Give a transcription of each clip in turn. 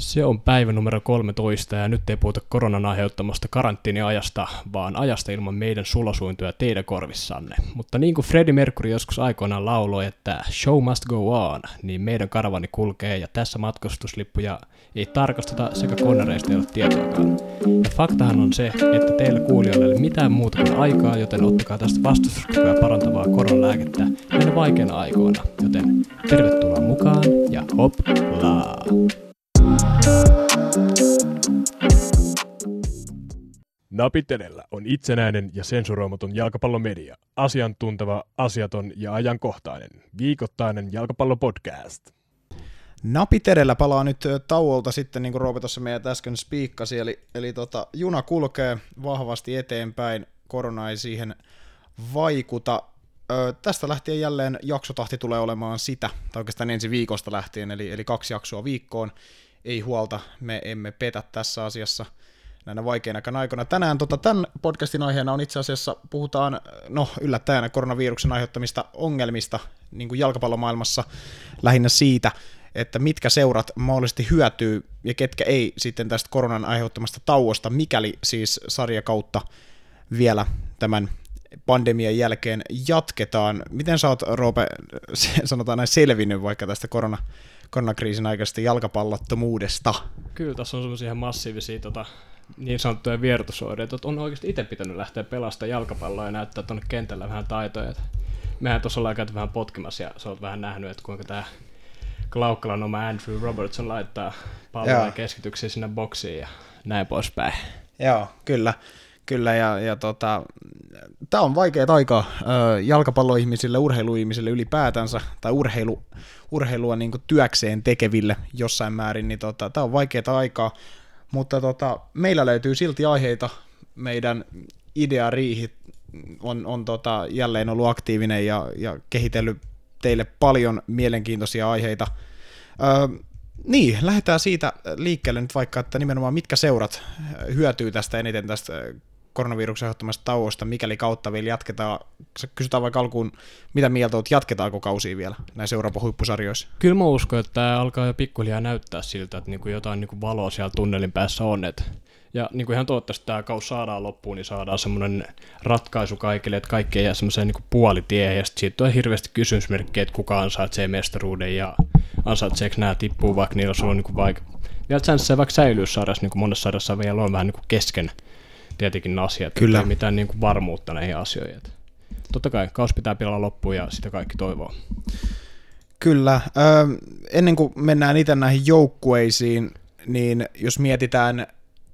Se on päivä numero 13 ja nyt ei puhuta koronan aiheuttamasta karanteeniajasta, vaan ajasta ilman meidän sulosuintoja teidän korvissanne. Mutta niin kuin Freddie Mercury joskus aikoinaan lauloi, että show must go on, niin meidän karavani kulkee ja tässä matkustuslippuja ei tarkasteta sekä konnareista ei ole tietoakaan. Ja faktahan on se, että teillä kuulijoilla ei ole mitään muuta kuin aikaa, joten ottakaa tästä vastustuskykyä parantavaa koronalääkettä näinä vaikeina aikoina. Joten tervetuloa mukaan ja hoplaa! Napitelellä on itsenäinen ja sensuroimaton jalkapallomedia. Asiantunteva, asiaton ja ajankohtainen. Viikoittainen jalkapallopodcast. Napiterellä palaa nyt tauolta sitten, niin kuin Roope tuossa meidän äsken spiikkasi, eli, eli tota, juna kulkee vahvasti eteenpäin, korona ei siihen vaikuta. Ö, tästä lähtien jälleen jaksotahti tulee olemaan sitä, tai oikeastaan ensi viikosta lähtien, eli, eli kaksi jaksoa viikkoon. Ei huolta, me emme petä tässä asiassa näinä vaikeina aikoina. Tänään tota, tämän podcastin aiheena on itse asiassa, puhutaan, no yllättäen koronaviruksen aiheuttamista ongelmista niin kuin jalkapallomaailmassa, lähinnä siitä, että mitkä seurat mahdollisesti hyötyy ja ketkä ei sitten tästä koronan aiheuttamasta tauosta, mikäli siis sarjakautta vielä tämän pandemian jälkeen jatketaan. Miten sä oot, Roope, sanotaan näin selvinnyt vaikka tästä korona, koronakriisin aikaisesta jalkapallottomuudesta? Kyllä tässä on semmoisia massiivisia tota, niin sanottuja vierotusoireita, että on oikeasti itse pitänyt lähteä pelastamaan jalkapalloa ja näyttää tuonne kentällä vähän taitoja. Mehän tuossa ollaan käyty vähän potkimassa ja sä oot vähän nähnyt, että kuinka tämä Klaukkalan oma Andrew Robertson laittaa palloja keskityksiä sinne boksiin ja näin poispäin. Joo, kyllä. Kyllä, ja, ja tota, tämä on vaikea aika jalkapalloihmisille, urheiluihmisille ylipäätänsä, tai urheilu, urheilua niin työkseen tekeville jossain määrin, niin tota, tämä on vaikeaa aikaa, mutta tota, meillä löytyy silti aiheita, meidän ideariihi on, on tota, jälleen ollut aktiivinen ja, ja kehitellyt teille paljon mielenkiintoisia aiheita. Öö, niin, lähdetään siitä liikkeelle nyt vaikka, että nimenomaan mitkä seurat hyötyy tästä eniten tästä koronaviruksen aiheuttamasta tauosta, mikäli kautta vielä jatketaan. Kysytään vaikka alkuun, mitä mieltä olet, jatketaanko kausia vielä näissä Euroopan huippusarjoissa? Kyllä mä uskon, että tämä alkaa jo pikkuhiljaa näyttää siltä, että niinku jotain niinku valoa siellä tunnelin päässä on. Et ja niin kuin ihan toivottavasti tämä kaus saadaan loppuun, niin saadaan semmoinen ratkaisu kaikille, että kaikki ei jää semmoiseen niin puolitiehen, ja sitten siitä on hirveästi kysymysmerkkejä, että kuka ansaitsee mestaruuden, ja ansaitseeko nämä tippuu, vaikka niillä on niin vaikka, vielä chanssiä vaikka säilyy sarjassa, niin kuin monessa sarjassa vielä on vähän niin kuin kesken tietenkin asiat, Kyllä. ei mitään niin kuin varmuutta näihin asioihin. Totta kai kaus pitää pelaa loppuun ja sitä kaikki toivoo. Kyllä. Ö, ennen kuin mennään itse näihin joukkueisiin, niin jos mietitään,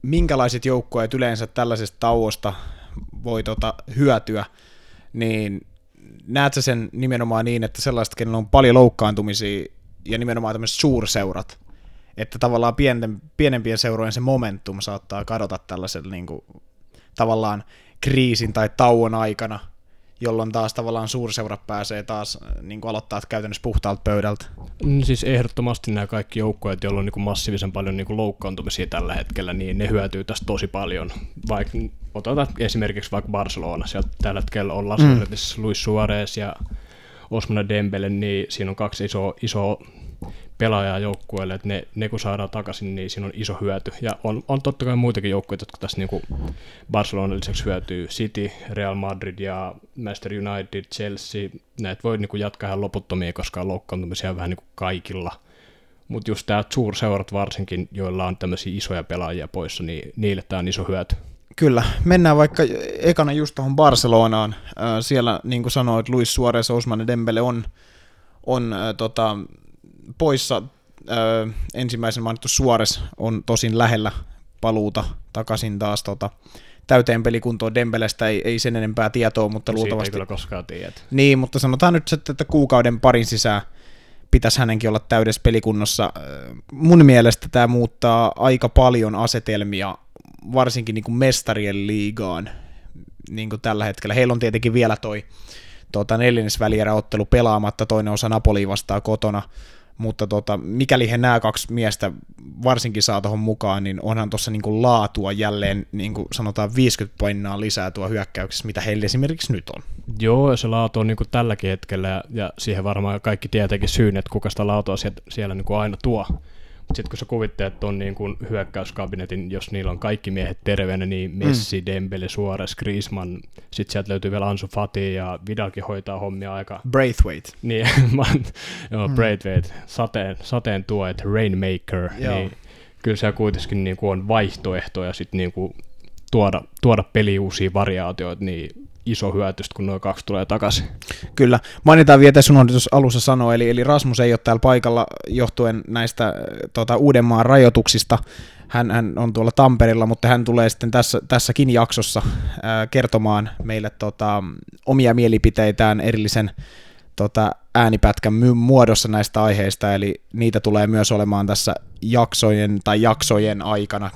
minkälaiset joukkueet yleensä tällaisesta tauosta voi tota, hyötyä, niin näet sä sen nimenomaan niin, että sellaiset, kenellä on paljon loukkaantumisia ja nimenomaan tämmöiset suurseurat, että tavallaan pienten, pienempien seurojen se momentum saattaa kadota tällaisella niin kuin, tavallaan kriisin tai tauon aikana, jolloin taas tavallaan suurseurat pääsee taas äh, niin kuin aloittaa käytännössä puhtaalta pöydältä. Mm, siis ehdottomasti nämä kaikki joukkueet, joilla on niin kuin massiivisen paljon niin kuin loukkaantumisia tällä hetkellä, niin ne hyötyy tästä tosi paljon. Vaikka otetaan esimerkiksi vaikka Barcelona, sieltä tällä hetkellä on Lascelles, mm. Luis Suarez ja Osmana Dembele, niin siinä on kaksi isoa, isoa pelaajaa joukkueelle, että ne, ne kun saadaan takaisin, niin siinä on iso hyöty. Ja on, on totta kai muitakin joukkueita, jotka tässä niin Barcelona lisäksi hyötyy. City, Real Madrid ja Manchester United, Chelsea, näitä voi niin kuin jatkaa ihan loputtomia, koska on loukkaantumisia vähän niin kuin kaikilla. Mutta just tämä suurseurat varsinkin, joilla on tämmöisiä isoja pelaajia poissa, niin niille tämä on iso hyöty. Kyllä, mennään vaikka ekana just tuohon Barcelonaan. Siellä, niin kuin sanoit, Luis Suarez, Osman Dembele on, on äh, tota, poissa. Ö, ensimmäisen mainittu Suores on tosin lähellä paluuta takaisin taas tota, täyteen pelikuntoon Dembelestä ei, ei sen enempää tietoa, mutta Siitä luultavasti... ei kyllä koskaan tiedä. Niin, mutta sanotaan nyt sitten, että kuukauden parin sisään pitäisi hänenkin olla täydessä pelikunnossa. Mun mielestä tämä muuttaa aika paljon asetelmia, varsinkin niin kuin mestarien liigaan niin kuin tällä hetkellä. Heillä on tietenkin vielä toi tuota, neljännesvälieräottelu pelaamatta, toinen osa Napoli vastaa kotona, mutta tota, mikäli he nämä kaksi miestä varsinkin saa tuohon mukaan, niin onhan tuossa niinku laatua jälleen niinku sanotaan 50 painaa lisää tuo hyökkäyksessä, mitä heillä esimerkiksi nyt on. Joo, ja se laatu on niinku tälläkin hetkellä, ja siihen varmaan kaikki tietenkin syyn, että kuka sitä laatua siellä, siellä niinku aina tuo. Sitten kun sä kuvittelet tuon niin kuin hyökkäyskabinetin, jos niillä on kaikki miehet terveenä, niin Messi, mm. Dembele, Suarez, Griezmann, sitten sieltä löytyy vielä Ansu Fati ja Vidalkin hoitaa hommia aika... Braithwaite. Niin, joo, mm. Braithwaite, sateen, sateen tuojat, Rainmaker, joo. niin kyllä siellä kuitenkin niin kuin on vaihtoehtoja sitten niin kuin tuoda, tuoda peli uusia variaatioita, niin iso hyötystä, kun nuo kaksi tulee takaisin. Kyllä. Mainitaan vielä, tässä tuossa alussa sanoa, eli, eli Rasmus ei ole täällä paikalla johtuen näistä tota, Uudenmaan rajoituksista. Hän, hän on tuolla Tamperilla, mutta hän tulee sitten tässä, tässäkin jaksossa ää, kertomaan meille tota, omia mielipiteitään erillisen tota, äänipätkän muodossa näistä aiheista, eli niitä tulee myös olemaan tässä jaksojen tai jaksojen aikana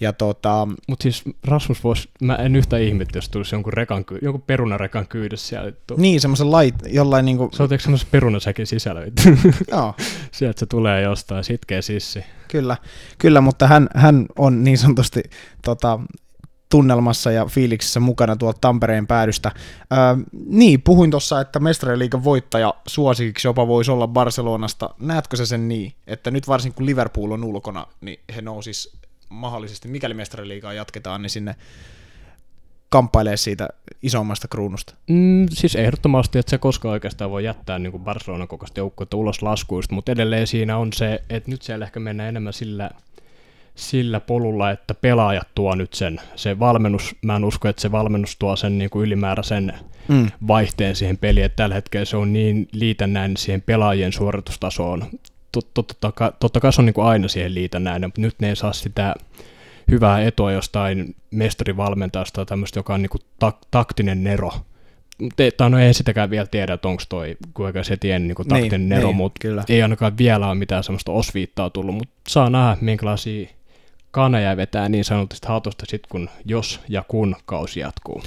ja tota, Mutta siis Rasmus voisi, mä en yhtä ihmettä, jos tulisi jonkun, rekan, jonkun perunarekan kyydessä siellä. Niin, semmoisen lait, jollain niinku... Se on semmoisen perunasäkin sisällä. Joo. Sieltä se tulee jostain, sitkeä sissi. Kyllä, kyllä mutta hän, hän on niin sanotusti tota, tunnelmassa ja fiiliksissä mukana tuolta Tampereen päädystä. Öö, niin, puhuin tuossa, että mestariliigan voittaja suosikiksi jopa voisi olla Barcelonasta. Näetkö se sen niin, että nyt varsinkin kun Liverpool on ulkona, niin he nousis mahdollisesti, mikäli mestariliigaa jatketaan, niin sinne kamppailee siitä isommasta kruunusta? Mm, siis ehdottomasti, että se koskaan oikeastaan voi jättää niin kuin Barcelonan kokoista joukkuetta ulos laskuista, mutta edelleen siinä on se, että nyt siellä ehkä mennään enemmän sillä, sillä polulla, että pelaajat tuo nyt sen, se valmennus, mä en usko, että se valmennus tuo sen niin kuin ylimääräisen mm. vaihteen siihen peliin, että tällä hetkellä se on niin liitännäinen siihen pelaajien suoritustasoon totta, totta, totta kai se on niin kuin aina siihen liitännäinen, mutta nyt ne ei saa sitä hyvää etua jostain mestarivalmentajasta tai tämmöistä, joka on niin kuin tak- taktinen nero. Tai no ei sitäkään vielä tiedä, että onko toi, kuinka se tien niin kuin taktinen niin, nero, niin, mutta kyllä. ei ainakaan vielä ole mitään semmoista osviittaa tullut, mutta saa nähdä, minkälaisia kaneja vetää niin sanotusti hautosta sitten, kun jos ja kun kausi jatkuu.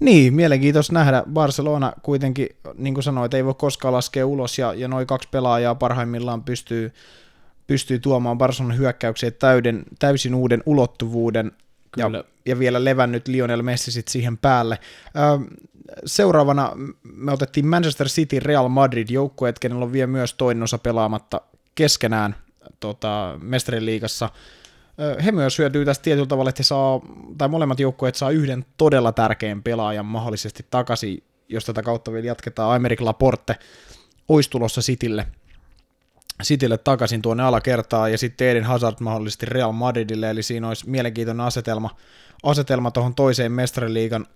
Niin, mielenkiintoista nähdä. Barcelona kuitenkin, niin kuin sanoit, ei voi koskaan laskea ulos, ja, ja noin kaksi pelaajaa parhaimmillaan pystyy, pystyy tuomaan Barcelonan hyökkäykseen täyden, täysin uuden ulottuvuuden, Kyllä. Ja, ja vielä levännyt Lionel Messi sit siihen päälle. Ö, seuraavana me otettiin Manchester City Real Madrid joukkueet, kenellä on vielä myös toinen osa pelaamatta keskenään tota, mestariliigassa. liigassa he myös hyötyy tästä tietyllä tavalla, että he saa, tai molemmat joukkueet saa yhden todella tärkeän pelaajan mahdollisesti takaisin, jos tätä kautta vielä jatketaan. Amerik Laporte olisi tulossa Citylle, Citylle takaisin tuonne alakertaan, ja sitten Eden Hazard mahdollisesti Real Madridille, eli siinä olisi mielenkiintoinen asetelma, asetelma tuohon toiseen mestariliigan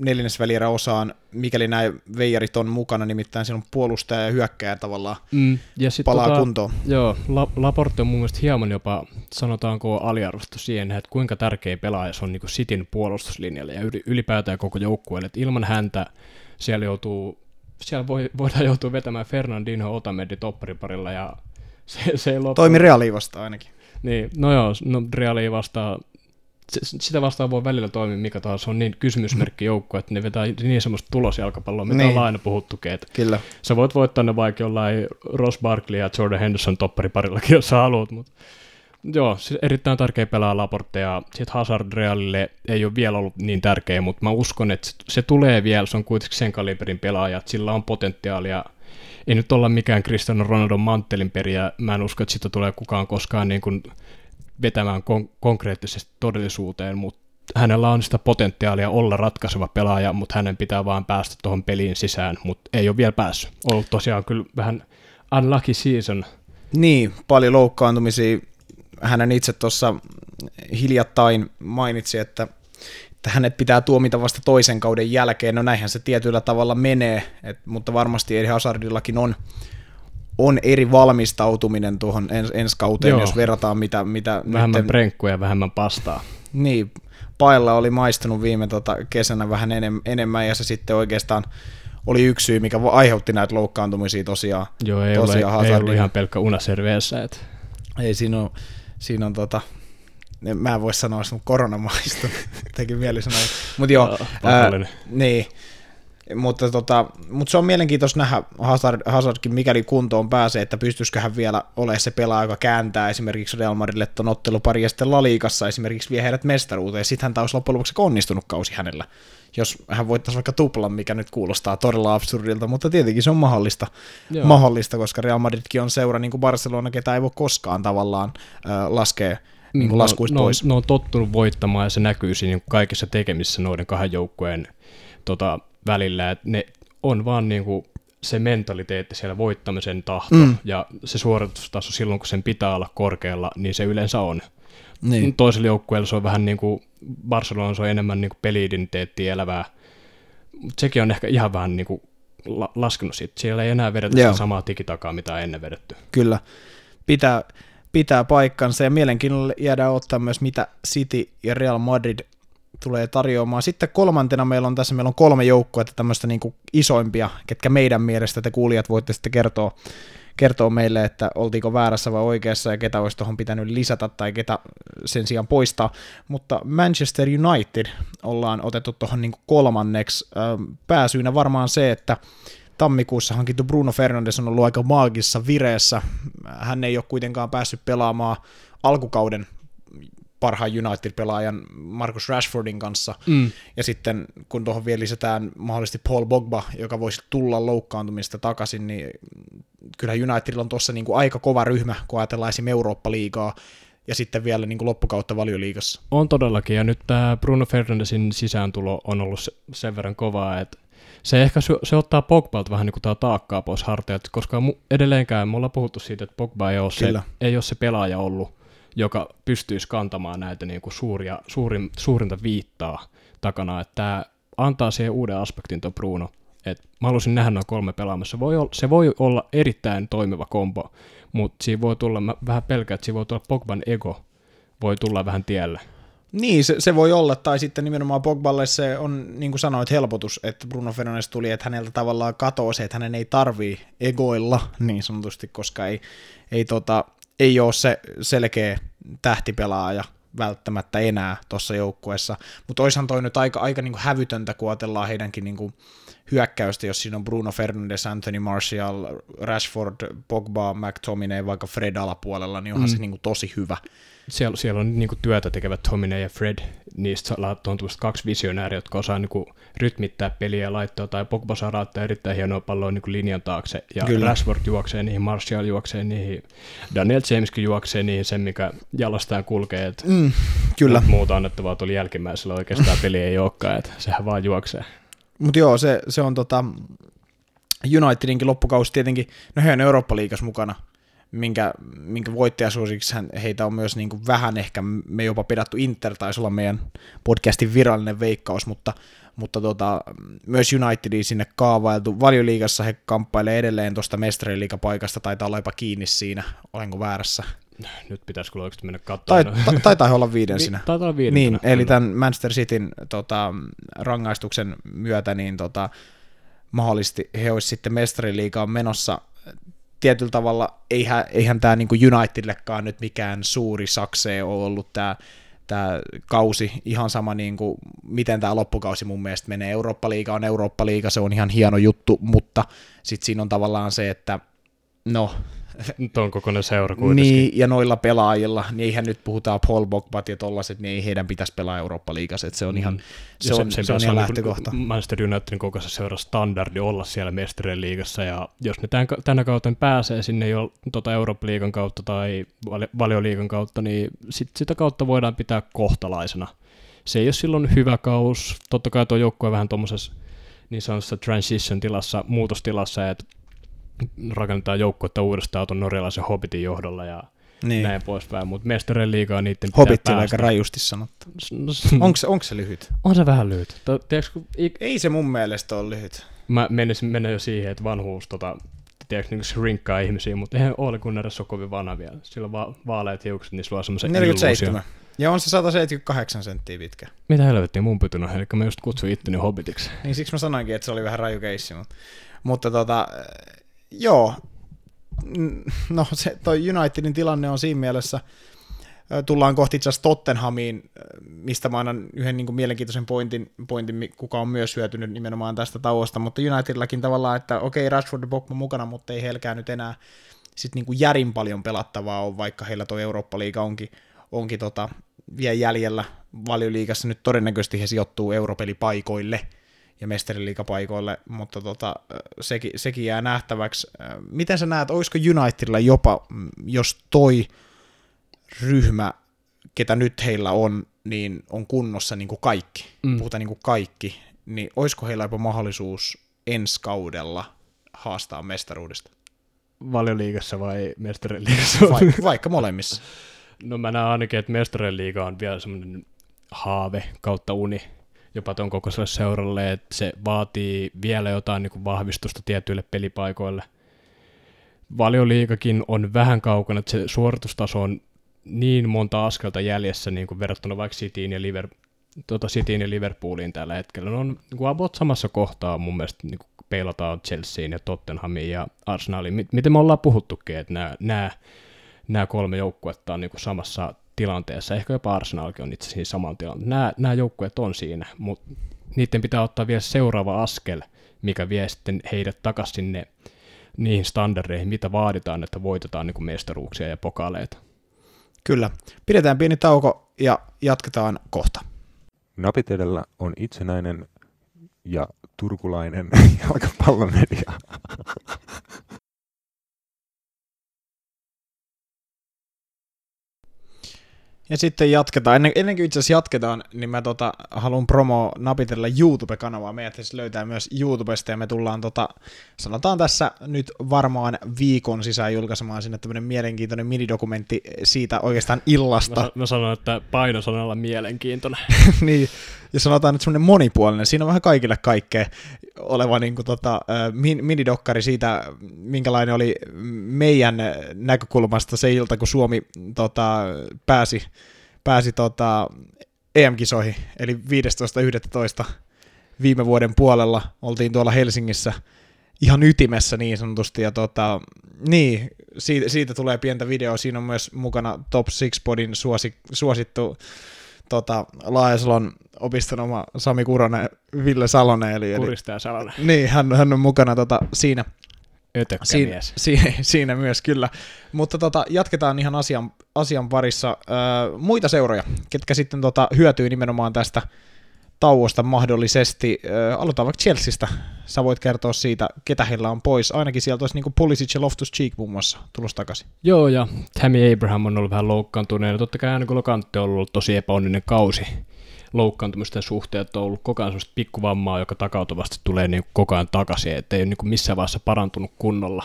neljännesvälierä osaan, mikäli näin veijarit on mukana, nimittäin siinä on puolustaja ja hyökkäjä tavallaan mm, ja sit palaa tota, kuntoon. Joo, La- Laporte on mun mielestä hieman jopa, sanotaanko aliarvostu siihen, että kuinka tärkeä pelaaja se on niin Sitin puolustuslinjalle ja ylipäätään koko joukkueelle, että ilman häntä siellä joutuu siellä voi, voidaan joutua vetämään Fernandinho Otamedi toppariparilla ja se, se ei loppu. Toimi Reali vastaan ainakin. Niin, no joo, no Reali vastaan sitä vastaan voi välillä toimia mikä tahansa, on niin kysymysmerkki joukko, että ne vetää niin semmoista tulosjalkapalloa, mitä niin. ollaan aina puhuttukin, että Kyllä. sä voit voittaa ne vaikka jollain Ross Barkley ja Jordan Henderson toppariparilla,kin jos sä haluat, mutta joo, siis erittäin tärkeä pelaa Laporte ja sitten Hazard Realille ei ole vielä ollut niin tärkeä, mutta mä uskon, että se tulee vielä, se on kuitenkin sen kaliberin pelaaja, että sillä on potentiaalia, ei nyt olla mikään Cristiano Ronaldo manttelin periä, mä en usko, että sitä tulee kukaan koskaan niin kuin vetämään kon- konkreettisesti todellisuuteen, mutta hänellä on sitä potentiaalia olla ratkaiseva pelaaja, mutta hänen pitää vaan päästä tuohon peliin sisään, mutta ei ole vielä päässyt. Ollut tosiaan kyllä vähän unlucky season. Niin, paljon loukkaantumisia. Hänen itse tuossa hiljattain mainitsi, että, että hänet pitää tuomita vasta toisen kauden jälkeen. No näinhän se tietyllä tavalla menee, et, mutta varmasti Edi Hazardillakin on, on eri valmistautuminen tuohon ens, ensi kauteen, Joo. jos verrataan mitä... mitä vähemmän nytten... prenkkuja ja vähemmän pastaa. Niin, Pailla oli maistunut viime tota, kesänä vähän enem, enemmän ja se sitten oikeastaan oli yksi syy, mikä aiheutti näitä loukkaantumisia tosiaan. Joo, ei, tosiaan ole, ei ollut ihan pelkkä unaserveessä. Et. Ei, siinä on, siinä on tota, mä en voi sanoa, että koronamaistu, teki mieli sanoa. Mutta joo, ää, niin, Mutta, tota, mutta se on mielenkiintoista nähdä Hazard, Hazardkin, mikäli kuntoon pääsee, että pystyisikö hän vielä olemaan se pelaaja, joka kääntää esimerkiksi Real Madridille ton ottelupari ja sitten La Ligassa esimerkiksi vie heidät mestaruuteen. Sitten hän taas loppujen lopuksi onnistunut kausi hänellä, jos hän voittaisi vaikka tuplan, mikä nyt kuulostaa todella absurdilta, mutta tietenkin se on mahdollista, Joo. mahdollista koska Real Madridkin on seura niin kuin Barcelona, ketä ei voi koskaan tavallaan äh, laskea niin kuin laskuista no, pois. Ne, ne on tottunut voittamaan ja se näkyy siinä niin kaikissa tekemisissä noiden kahden joukkueen tota, välillä, että ne on vaan niin kuin se mentaliteetti siellä voittamisen tahto mm. ja se suoritustaso silloin, kun sen pitää olla korkealla, niin se yleensä on. Niin. Toisella joukkueella se on vähän niin kuin, Barcelona se on enemmän niin kuin peli-identiteettiä elävää, mutta sekin on ehkä ihan vähän niin kuin la- laskenut siitä. Siellä ei enää vedetä Joo. sitä samaa tikitakaa, mitä ennen vedetty. Kyllä, pitää, pitää paikkansa ja mielenkiinnolla jäädään ottaa myös, mitä City ja Real Madrid tulee tarjoamaan. Sitten kolmantena meillä on tässä, meillä on kolme joukkuetta tämmöistä niin kuin isoimpia, ketkä meidän mielestä te kuulijat voitte sitten kertoa, kertoa meille, että oltiinko väärässä vai oikeassa ja ketä olisi tuohon pitänyt lisätä tai ketä sen sijaan poistaa. Mutta Manchester United ollaan otettu tuohon niin kolmanneksi. Pääsyynä varmaan se, että tammikuussa hankittu Bruno Fernandes on ollut aika maagisessa vireessä. Hän ei ole kuitenkaan päässyt pelaamaan alkukauden parhaan United-pelaajan Marcus Rashfordin kanssa. Mm. Ja sitten kun tuohon vielä lisätään mahdollisesti Paul Bogba, joka voisi tulla loukkaantumista takaisin, niin kyllä Unitedilla on tuossa niinku aika kova ryhmä, kun ajatellaan esim. Eurooppa-liigaa ja sitten vielä niinku loppukautta valioliigassa. On todellakin, ja nyt tämä Bruno Fernandesin sisääntulo on ollut se- sen verran kovaa, että se ehkä se, ottaa Pogbalta vähän niin kuin tää taakkaa pois harteilta, koska mu, edelleenkään me ollaan puhuttu siitä, että Pogba ei ole, se, ei ole se pelaaja ollut, joka pystyisi kantamaan näitä niin kuin suuria, suurin, suurinta viittaa takana, että tämä antaa siihen uuden aspektin tuo Bruno. Et mä haluaisin nähdä noin kolme pelaamassa. Voi, olla, se voi olla erittäin toimiva kombo, mutta siinä voi tulla, mä vähän pelkään, että siinä voi tulla Pogban ego, voi tulla vähän tielle. Niin, se, se voi olla, tai sitten nimenomaan Pogballe se on, niin kuin sanoit, helpotus, että Bruno Fernandes tuli, että häneltä tavallaan katoo se, että hänen ei tarvii egoilla niin sanotusti, koska ei, ei, tota, ei ole se selkeä tähtipelaaja välttämättä enää tuossa joukkueessa, mutta oishan toi nyt aika, aika niin kuin hävytöntä, kun ajatellaan heidänkin niin kuin hyökkäystä, jos siinä on Bruno Fernandes, Anthony Martial, Rashford, Pogba, McTominay, vaikka Fred alapuolella, niin onhan mm. se niin kuin tosi hyvä. Siellä, siellä on niinku työtä tekevät Tomine ja Fred, niistä on tuosta kaksi visionääriä, jotka osaa niinku rytmittää peliä ja laittaa, tai Pogba saa laittaa erittäin hienoa palloa niinku linjan taakse, ja Kyllä. Kyllä. Rashford juoksee niihin, Martial juoksee niihin, Daniel Jameskin juoksee niihin sen, mikä jalastaan kulkee, että Mm, kyllä. muuta annettavaa tuli jälkimmäisellä oikeastaan peli ei olekaan, että sehän vaan juoksee. Mutta joo, se, se on tota, Unitedinkin loppukausi tietenkin, no he on Eurooppa-liigas mukana, minkä, minkä voittajasuosiksi heitä on myös niin kuin vähän ehkä, me jopa pidetty Inter, taisi olla meidän podcastin virallinen veikkaus, mutta, mutta tota, myös Unitediin sinne kaavailtu. Valioliigassa he kamppailee edelleen tuosta mestariliigapaikasta, taitaa olla jopa kiinni siinä, olenko väärässä. Nyt pitäisi kyllä oikeasti mennä Tai, katsomaan. ta, taitaa olla viidensinä. Vi- taitaa olla viidentänä. Niin, eli tämän Manchester Cityn tota, rangaistuksen myötä niin tota, mahdollisesti he olisi sitten mestariliigaan menossa. Tietyllä tavalla eihän, eihän tämä niin Unitedillekaan nyt mikään suuri sakse ole ollut tämä tämä kausi, ihan sama niin kuin, miten tämä loppukausi mun mielestä menee. Eurooppa-liiga on Eurooppa-liiga, se on ihan hieno juttu, mutta sitten siinä on tavallaan se, että no, Nyt on kokonainen seura kuitenkin. niin, ja noilla pelaajilla, niin eihän nyt puhutaan Paul Bogbat ja tollaset, niin ei heidän pitäisi pelaa Eurooppa-liigassa, että se on ihan, se, on, se, on pitäisi ihan olla lähtökohta. niinku Manchester Unitedin kokoisessa seura standardi olla siellä mestarien liigassa, ja jos ne tämän, tänä kautta pääsee sinne jo tota Eurooppa-liigan kautta tai vali- valioliigan kautta, niin sit, sitä kautta voidaan pitää kohtalaisena. Se ei ole silloin hyvä kaus, totta kai tuo joukkue on vähän tuommoisessa niin sanotussa transition-tilassa, muutostilassa, että rakennetaan joukkuetta uudestaan tuon norjalaisen Hobbitin johdolla ja Niin. näin poispäin, mutta mestarien liigaa niiden pitää Hobbit on aika rajusti sanottu. No, Onko se, onko se lyhyt? on se vähän lyhyt. To- Tiedätkö, kun ik- Ei se mun mielestä ole lyhyt. mä menisin mennä jo siihen, että vanhuus tota, tiedätkö, niin shrinkkaa ihmisiä, mutta eihän Ole Gunnarissa ole kovin vanha vielä. Sillä on vaan vaaleat hiukset, niin sulla on semmoisen 47. Ja on se 178 senttiä pitkä. Mitä helvettiä mun pytyn on, eli mä just kutsuin itteni hobbitiksi. Niin siksi mä sanoinkin, että se oli vähän raju keissi, mutta, mutta tota, joo, no se, toi Unitedin tilanne on siinä mielessä tullaan kohti itse asiassa Tottenhamiin, mistä mä annan yhden niin kuin mielenkiintoisen pointin, pointin, kuka on myös hyötynyt nimenomaan tästä tauosta, mutta Unitedillakin tavallaan, että okei, okay, Rashford Pogba mukana, mutta ei heilläkään nyt enää sit niin kuin järin paljon pelattavaa on, vaikka heillä tuo Eurooppa-liiga onkin, onkin tota, vielä jäljellä. Valioliigassa nyt todennäköisesti he sijoittuu europelipaikoille ja mestariliikapaikoille, mutta tota, sekin, sekin jää nähtäväksi. Miten sä näet, olisiko Unitedilla jopa, mm, jos toi ryhmä, ketä nyt heillä on, niin on kunnossa niin kuin kaikki, mm. puhutaan niin kuin kaikki, niin olisiko heillä jopa mahdollisuus ensi kaudella haastaa mestaruudesta? Valioliigassa vai mestariliigassa? Vaikka, vaikka molemmissa. No mä näen ainakin, että mestarien liiga on vielä semmoinen haave kautta uni jopa tuon kokoiselle seuralle, että se vaatii vielä jotain niin kuin vahvistusta tietyille pelipaikoille. Valioliikakin on vähän kaukana, että se suoritustaso on niin monta askelta jäljessä niin kuin verrattuna vaikka Cityin ja, Liver, tuota Cityin ja Liverpooliin tällä hetkellä. Ne on niin kuin about samassa kohtaa mun mielestä niin kuin peilataan Chelseain ja Tottenhamiin ja Arsenaliin. Miten me ollaan puhuttukin, että nämä, nämä nämä kolme joukkuetta on niin kuin samassa tilanteessa, ehkä jopa Arsenalkin on itse asiassa saman tilanteen. Nämä, nämä joukkueet on siinä, mutta niiden pitää ottaa vielä seuraava askel, mikä vie sitten heidät takaisin sinne niihin standardeihin, mitä vaaditaan, että voitetaan niin kuin mestaruuksia ja pokaaleita. Kyllä. Pidetään pieni tauko ja jatketaan kohta. Napit edellä on itsenäinen ja turkulainen jalkapallomedia. Ja sitten jatketaan. Ennen, ennen kuin itse asiassa jatketaan, niin mä tota, haluan promo napitella YouTube-kanavaa. Meidät siis löytää myös YouTubesta ja me tullaan, tota, sanotaan tässä nyt varmaan viikon sisään julkaisemaan sinne tämmöinen mielenkiintoinen minidokumentti siitä oikeastaan illasta. Mä, mä sanon, että painosanalla mielenkiintoinen. niin, ja sanotaan nyt semmoinen monipuolinen. Siinä on vähän kaikille kaikkea oleva niin kuin, tota, minidokkari siitä, minkälainen oli meidän näkökulmasta se ilta, kun Suomi tota, pääsi, pääsi tota, EM-kisoihin, eli 15.11. viime vuoden puolella oltiin tuolla Helsingissä ihan ytimessä niin sanotusti, ja tota, niin, siitä, siitä tulee pientä videoa, siinä on myös mukana Top 6 Podin suosi, suosittu tota, Laajasalon opiston oma Sami Kuronen, Ville Salonen. Eli, Kuristaja Salonen. Niin, hän, hän on mukana tota, siinä. Siinä, siinä, siinä myös, kyllä. Mutta tota, jatketaan ihan asian, asian parissa. Ö, muita seuroja, ketkä sitten tota, hyötyy nimenomaan tästä tauosta mahdollisesti. Aloitetaan vaikka Chelseastä. Sä voit kertoa siitä, ketä heillä on pois. Ainakin sieltä olisi niin Pulisic ja Loftus-Cheek muun muassa tulossa takaisin. Joo, ja Tammy Abraham on ollut vähän loukkaantuneena. Totta kai Angolo Kante on ollut tosi epäonninen kausi loukkaantumisten suhteet on ollut koko ajan pikkuvammaa, joka takautuvasti tulee niin koko ajan takaisin, ettei ole niin missään vaiheessa parantunut kunnolla.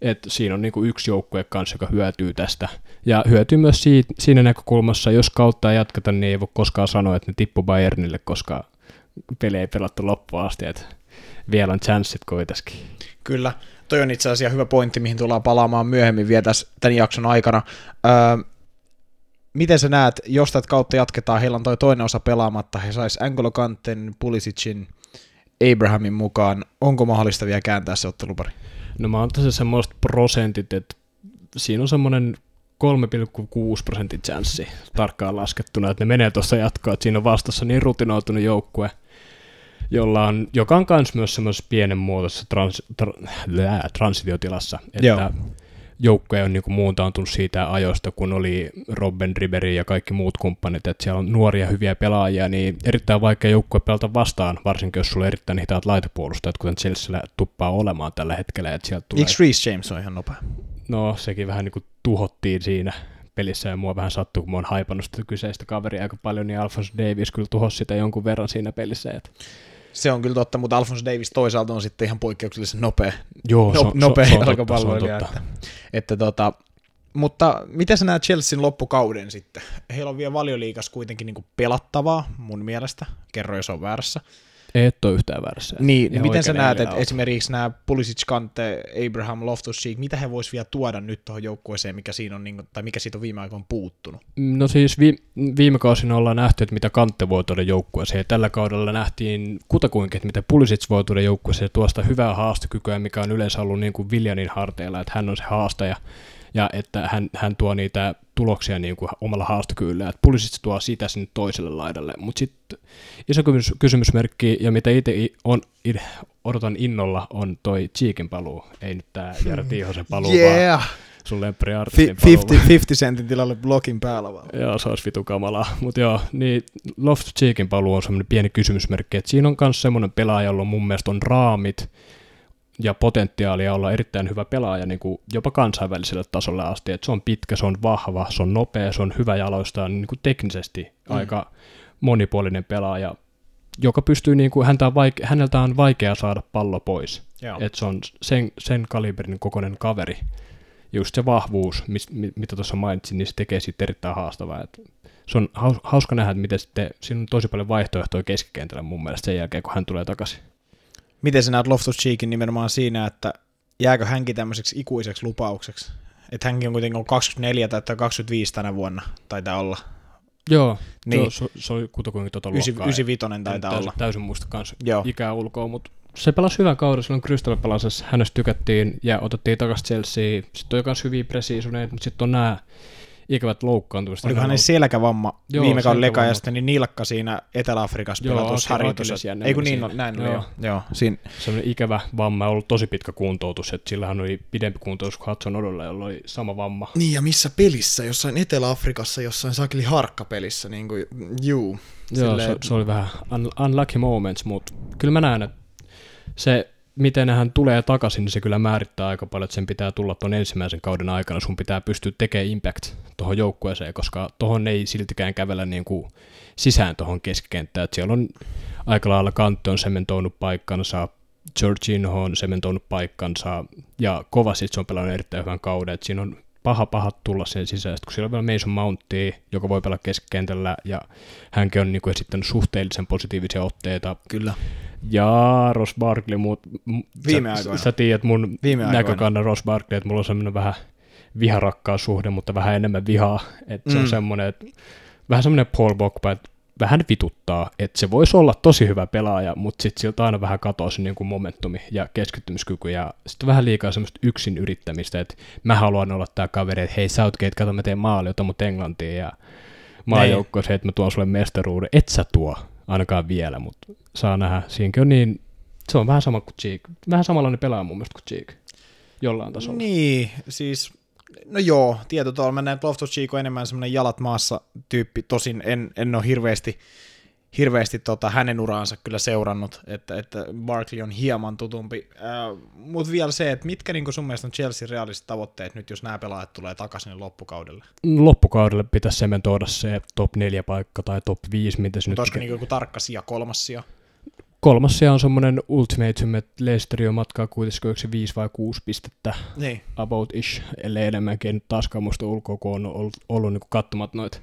Et siinä on niin yksi joukkue kanssa, joka hyötyy tästä. Ja hyötyy myös siitä, siinä näkökulmassa, jos kautta ei jatketa, niin ei voi koskaan sanoa, että ne tippu Bayernille, koska peli ei pelattu loppuun asti, että vielä on chanssit kuitenkin. Kyllä, toi on itse asiassa hyvä pointti, mihin tullaan palaamaan myöhemmin vielä tässä, tämän jakson aikana. Öö, miten sä näet, jos tätä kautta jatketaan, heillä on toi toinen osa pelaamatta, he sais Angolo Kanten, Pulisicin, Abrahamin mukaan. Onko mahdollista vielä kääntää se ottelupari? No mä antaisin semmoista prosentit, että siinä on semmoinen 3,6 prosentin chanssi tarkkaan laskettuna, että ne menee tuossa jatkoa, että siinä on vastassa niin rutinoitunut joukkue, jolla on, joka on myös semmoisessa pienen muodossa trans, tra, lää, transitiotilassa, että Joo joukkue on niin muuntaantunut siitä ajoista, kun oli Robben, Riberi ja kaikki muut kumppanit, että siellä on nuoria hyviä pelaajia, niin erittäin vaikea joukkue pelata vastaan, varsinkin jos sulla on erittäin hitaat laitapuolustajat, kuten Chelsea tuppaa olemaan tällä hetkellä. Että sieltä tulee... Eikö Reece James on ihan nopea? No, sekin vähän niin kuin tuhottiin siinä pelissä ja mua vähän sattuu, kun mä oon haipannut sitä kyseistä kaveria aika paljon, niin Alphonse Davis kyllä tuhosi sitä jonkun verran siinä pelissä. Että se on kyllä totta, mutta Alphonse Davis toisaalta on sitten ihan poikkeuksellisen nopea, Joo, no, nopea se, se jalkapalloilija. Että, että tota, mutta miten sä näet Chelsean loppukauden sitten? Heillä on vielä valioliikas kuitenkin niin pelattavaa mun mielestä. Kerro, jos on väärässä. Et ole yhtään väärässä. Niin, niin miten sä näet, että esimerkiksi nämä Pulisic, Kante, Abraham, Loftus Cheek, mitä he vois vielä tuoda nyt tuohon joukkueeseen, mikä siinä on, niin, tai mikä siitä on viime aikoina puuttunut? No siis vi, viime kausina ollaan nähty, että mitä Kante voi tuoda joukkueeseen. Tällä kaudella nähtiin kutakuinkin, että mitä Pulisic voi tuoda joukkueeseen, tuosta hyvää haastokykyä, mikä on yleensä ollut niin kuin Viljanin harteilla, että hän on se haastaja ja että hän, hän tuo niitä tuloksia niin kuin omalla haastokyvyllä, että Pulisic tuo sitä sinne toiselle laidalle, mutta sitten iso kysymys, kysymysmerkki, ja mitä itse on, odotan innolla, on toi Cheekin paluu, ei nyt tämä Jara Tiihosen paluu, Yeah! vaan sun paluu. 50, 50 sentin tilalle blokin päällä vaan. Joo, se olisi vitu kamalaa. Mutta joo, niin Loft Cheekin paluu on semmoinen pieni kysymysmerkki, että siinä on myös semmoinen pelaaja, jolla mun mielestä on raamit ja potentiaalia olla erittäin hyvä pelaaja niin kuin jopa kansainväliselle tasolle asti. Et se on pitkä, se on vahva, se on nopea, se on hyvä jaloista, niin kuin teknisesti mm. aika monipuolinen pelaaja, joka pystyy, niin kuin, häntä on vaike- häneltä on vaikea saada pallo pois. Joo. Et se on sen, sen kaliberin kokoinen kaveri. Just se vahvuus, mis, mi, mitä tuossa mainitsin, niin se tekee siitä erittäin haastavaa. Et se on haus, hauska nähdä, että miten sitten, siinä on tosi paljon vaihtoehtoja keskikentällä mun mielestä sen jälkeen, kun hän tulee takaisin. Miten sä näet Loftus Cheekin nimenomaan siinä, että jääkö hänkin tämmöiseksi ikuiseksi lupaukseksi? Että hänkin on kuitenkin 24 tai 25 tänä vuonna, taitaa olla. Joo, Niin. se, se, oli kutakuinkin tota luokkaa. 95 taitaa täysin, olla. Täysin muista kanssa Joo. ikää ulkoa, mutta se pelasi hyvän kauden, silloin Crystal pelasessa hänestä tykättiin ja otettiin takaisin Chelsea. Sitten on myös hyviä presiisuneita, mutta sitten on nämä ikävät loukkaantumiset. Oliko Hän hänen selkävamma Joo, viime kauden leka ja selkävamma. sitten niin nilkka siinä Etelä-Afrikassa Joo, pelatussa. Akillesjänne Ei kun niin, no, siinä. näin oli Joo. joo. joo. Siinä, sellainen ikävä vamma ja ollut tosi pitkä kuntoutus, että sillä hän oli pidempi kuntoutus kuin Hudson Odolla, jolla oli sama vamma. Niin ja missä pelissä? Jossain Etelä-Afrikassa, jossain sakeli harkkapelissä, niin kuin, juu. Joo, Silleen, se, se, oli vähän un, unlucky moments, mutta kyllä mä näen, että se, miten hän tulee takaisin, niin se kyllä määrittää aika paljon, että sen pitää tulla tuon ensimmäisen kauden aikana, sun pitää pystyä tekemään impact tuohon joukkueeseen, koska tuohon ei siltikään kävellä niin kuin sisään tuohon keskikenttään, siellä on aika lailla Kantte on sementoinut paikkansa, Georginho on sementoinut paikkansa, ja Kovacic on pelannut erittäin hyvän kauden, että siinä on paha paha tulla sen sisään, kun siellä on vielä Mason Mountia, joka voi pelata keskikentällä, ja hänkin on niinku esittänyt suhteellisen positiivisia otteita, Kyllä. Ja Ross Barkley, mut, m- Viime sä, aikoina. sä tiedät mun Viime näkökannan Ross Barkley, että mulla on semmoinen vähän viharakkaussuhde, mutta vähän enemmän vihaa, että se Mm. on semmoinen, että vähän semmoinen Paul Pogba, että vähän vituttaa, että se voisi olla tosi hyvä pelaaja, mutta sitten siltä aina vähän katoaa se niin kuin momentumi ja keskittymiskyky ja sitten vähän liikaa semmoista yksin yrittämistä, että mä haluan olla tämä kaveri, että hei Southgate, kato mä teen maali, ota mut Englantiin ja maajoukkoon se, että mä tuon sulle mestaruuden, et sä tuo ainakaan vielä, mutta saa nähdä, siinäkin on niin, se on vähän sama kuin Cheek, vähän samanlainen pelaaja mun mielestä kuin Cheek, jollain tasolla. Niin, siis, no joo, tietotuolla mä näen, Loftus Cheek enemmän semmoinen jalat maassa tyyppi, tosin en, en ole hirveästi, hirveästi tota, hänen uraansa kyllä seurannut, että, että Barkley on hieman tutumpi, äh, mutta vielä se, että mitkä niin sun mielestä on Chelsea realistiset tavoitteet nyt, jos nämä pelaajat tulee takaisin loppukaudelle? Loppukaudelle pitäisi sementoida se top 4 paikka tai top 5, mitä se nyt olisiko niin joku tarkka sija, kolmas sija? Kolmas sija on semmoinen ultimatum, että Leicester on matkaa kuitenkin yksi 5 vai 6 pistettä Niin. about ish, ellei enemmänkin. Nyt taaskaan muista ulkoa, kun on ollut, ollut niin katsomat noita,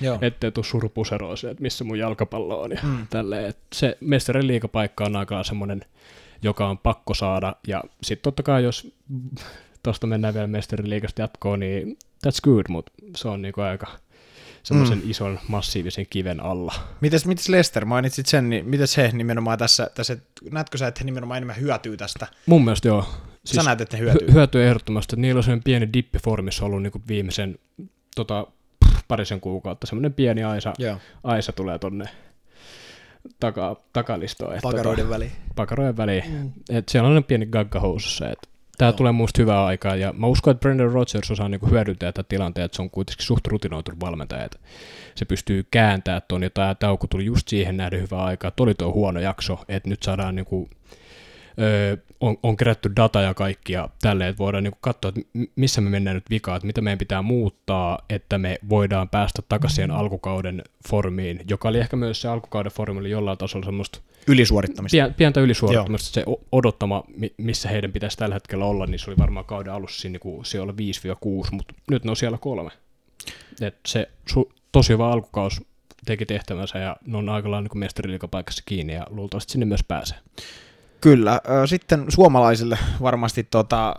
Joo. ettei surupuseroa se, että missä mun jalkapallo on ja Mm. tälleen. Et se mestarin liikapaikka on aika semmoinen, joka on pakko saada. Ja sitten totta kai, jos tuosta mennään vielä mestarin liikasta jatkoon, niin that's good, mutta se on niinku aika semmoisen mm. ison massiivisen kiven alla. Mites, mites Lester, mainitsit sen, niin mites he nimenomaan tässä, tässä näetkö sä, että he nimenomaan enemmän hyötyy tästä? Mun mielestä joo. Siis sä näet, että he hyötyy? Hy- hyötyy ehdottomasti. että Niillä on sellainen pieni dippi formissa ollut niin viimeisen tota, parisen kuukautta. Semmoinen pieni Aisa, Joo, Aisa tulee tonne taka, takalistoon. että pakaroiden väliin. Tota, pakaroiden väliin. Mm. Et siellä on pieni gagga housussa. Et Tämä tulee musta hyvää aikaa ja mä uskon, että Brendan Rodgers osaa niinku hyödyntää tätä tilanteen, että se on kuitenkin suht rutinoitunut valmentaja, että se pystyy kääntämään tuon ja tämä tauko tuli just siihen nähden hyvää aikaa. Tuo oli tuo huono jakso, että nyt saadaan niinku, öö, on, on kerätty data ja kaikki ja tälleen, että voidaan niinku katsoa, että missä me mennään nyt vikaan, että mitä meidän pitää muuttaa, että me voidaan päästä takaisin siihen alkukauden formiin, joka oli ehkä myös se alkukauden formi oli jollain tasolla semmoista Ylisuorittamista. Pien, pientä ylisuorittamista, se o- odottama, mi- missä heidän pitäisi tällä hetkellä olla, niin se oli varmaan kauden alussa siinä niin siellä 5-6, mutta nyt ne on siellä kolme. Et se su- tosi hyvä alkukaus teki tehtävänsä ja ne on aika lailla niin mestariliikapaikassa kiinni ja luultavasti sinne myös pääsee. Kyllä. Sitten suomalaisille varmasti tota,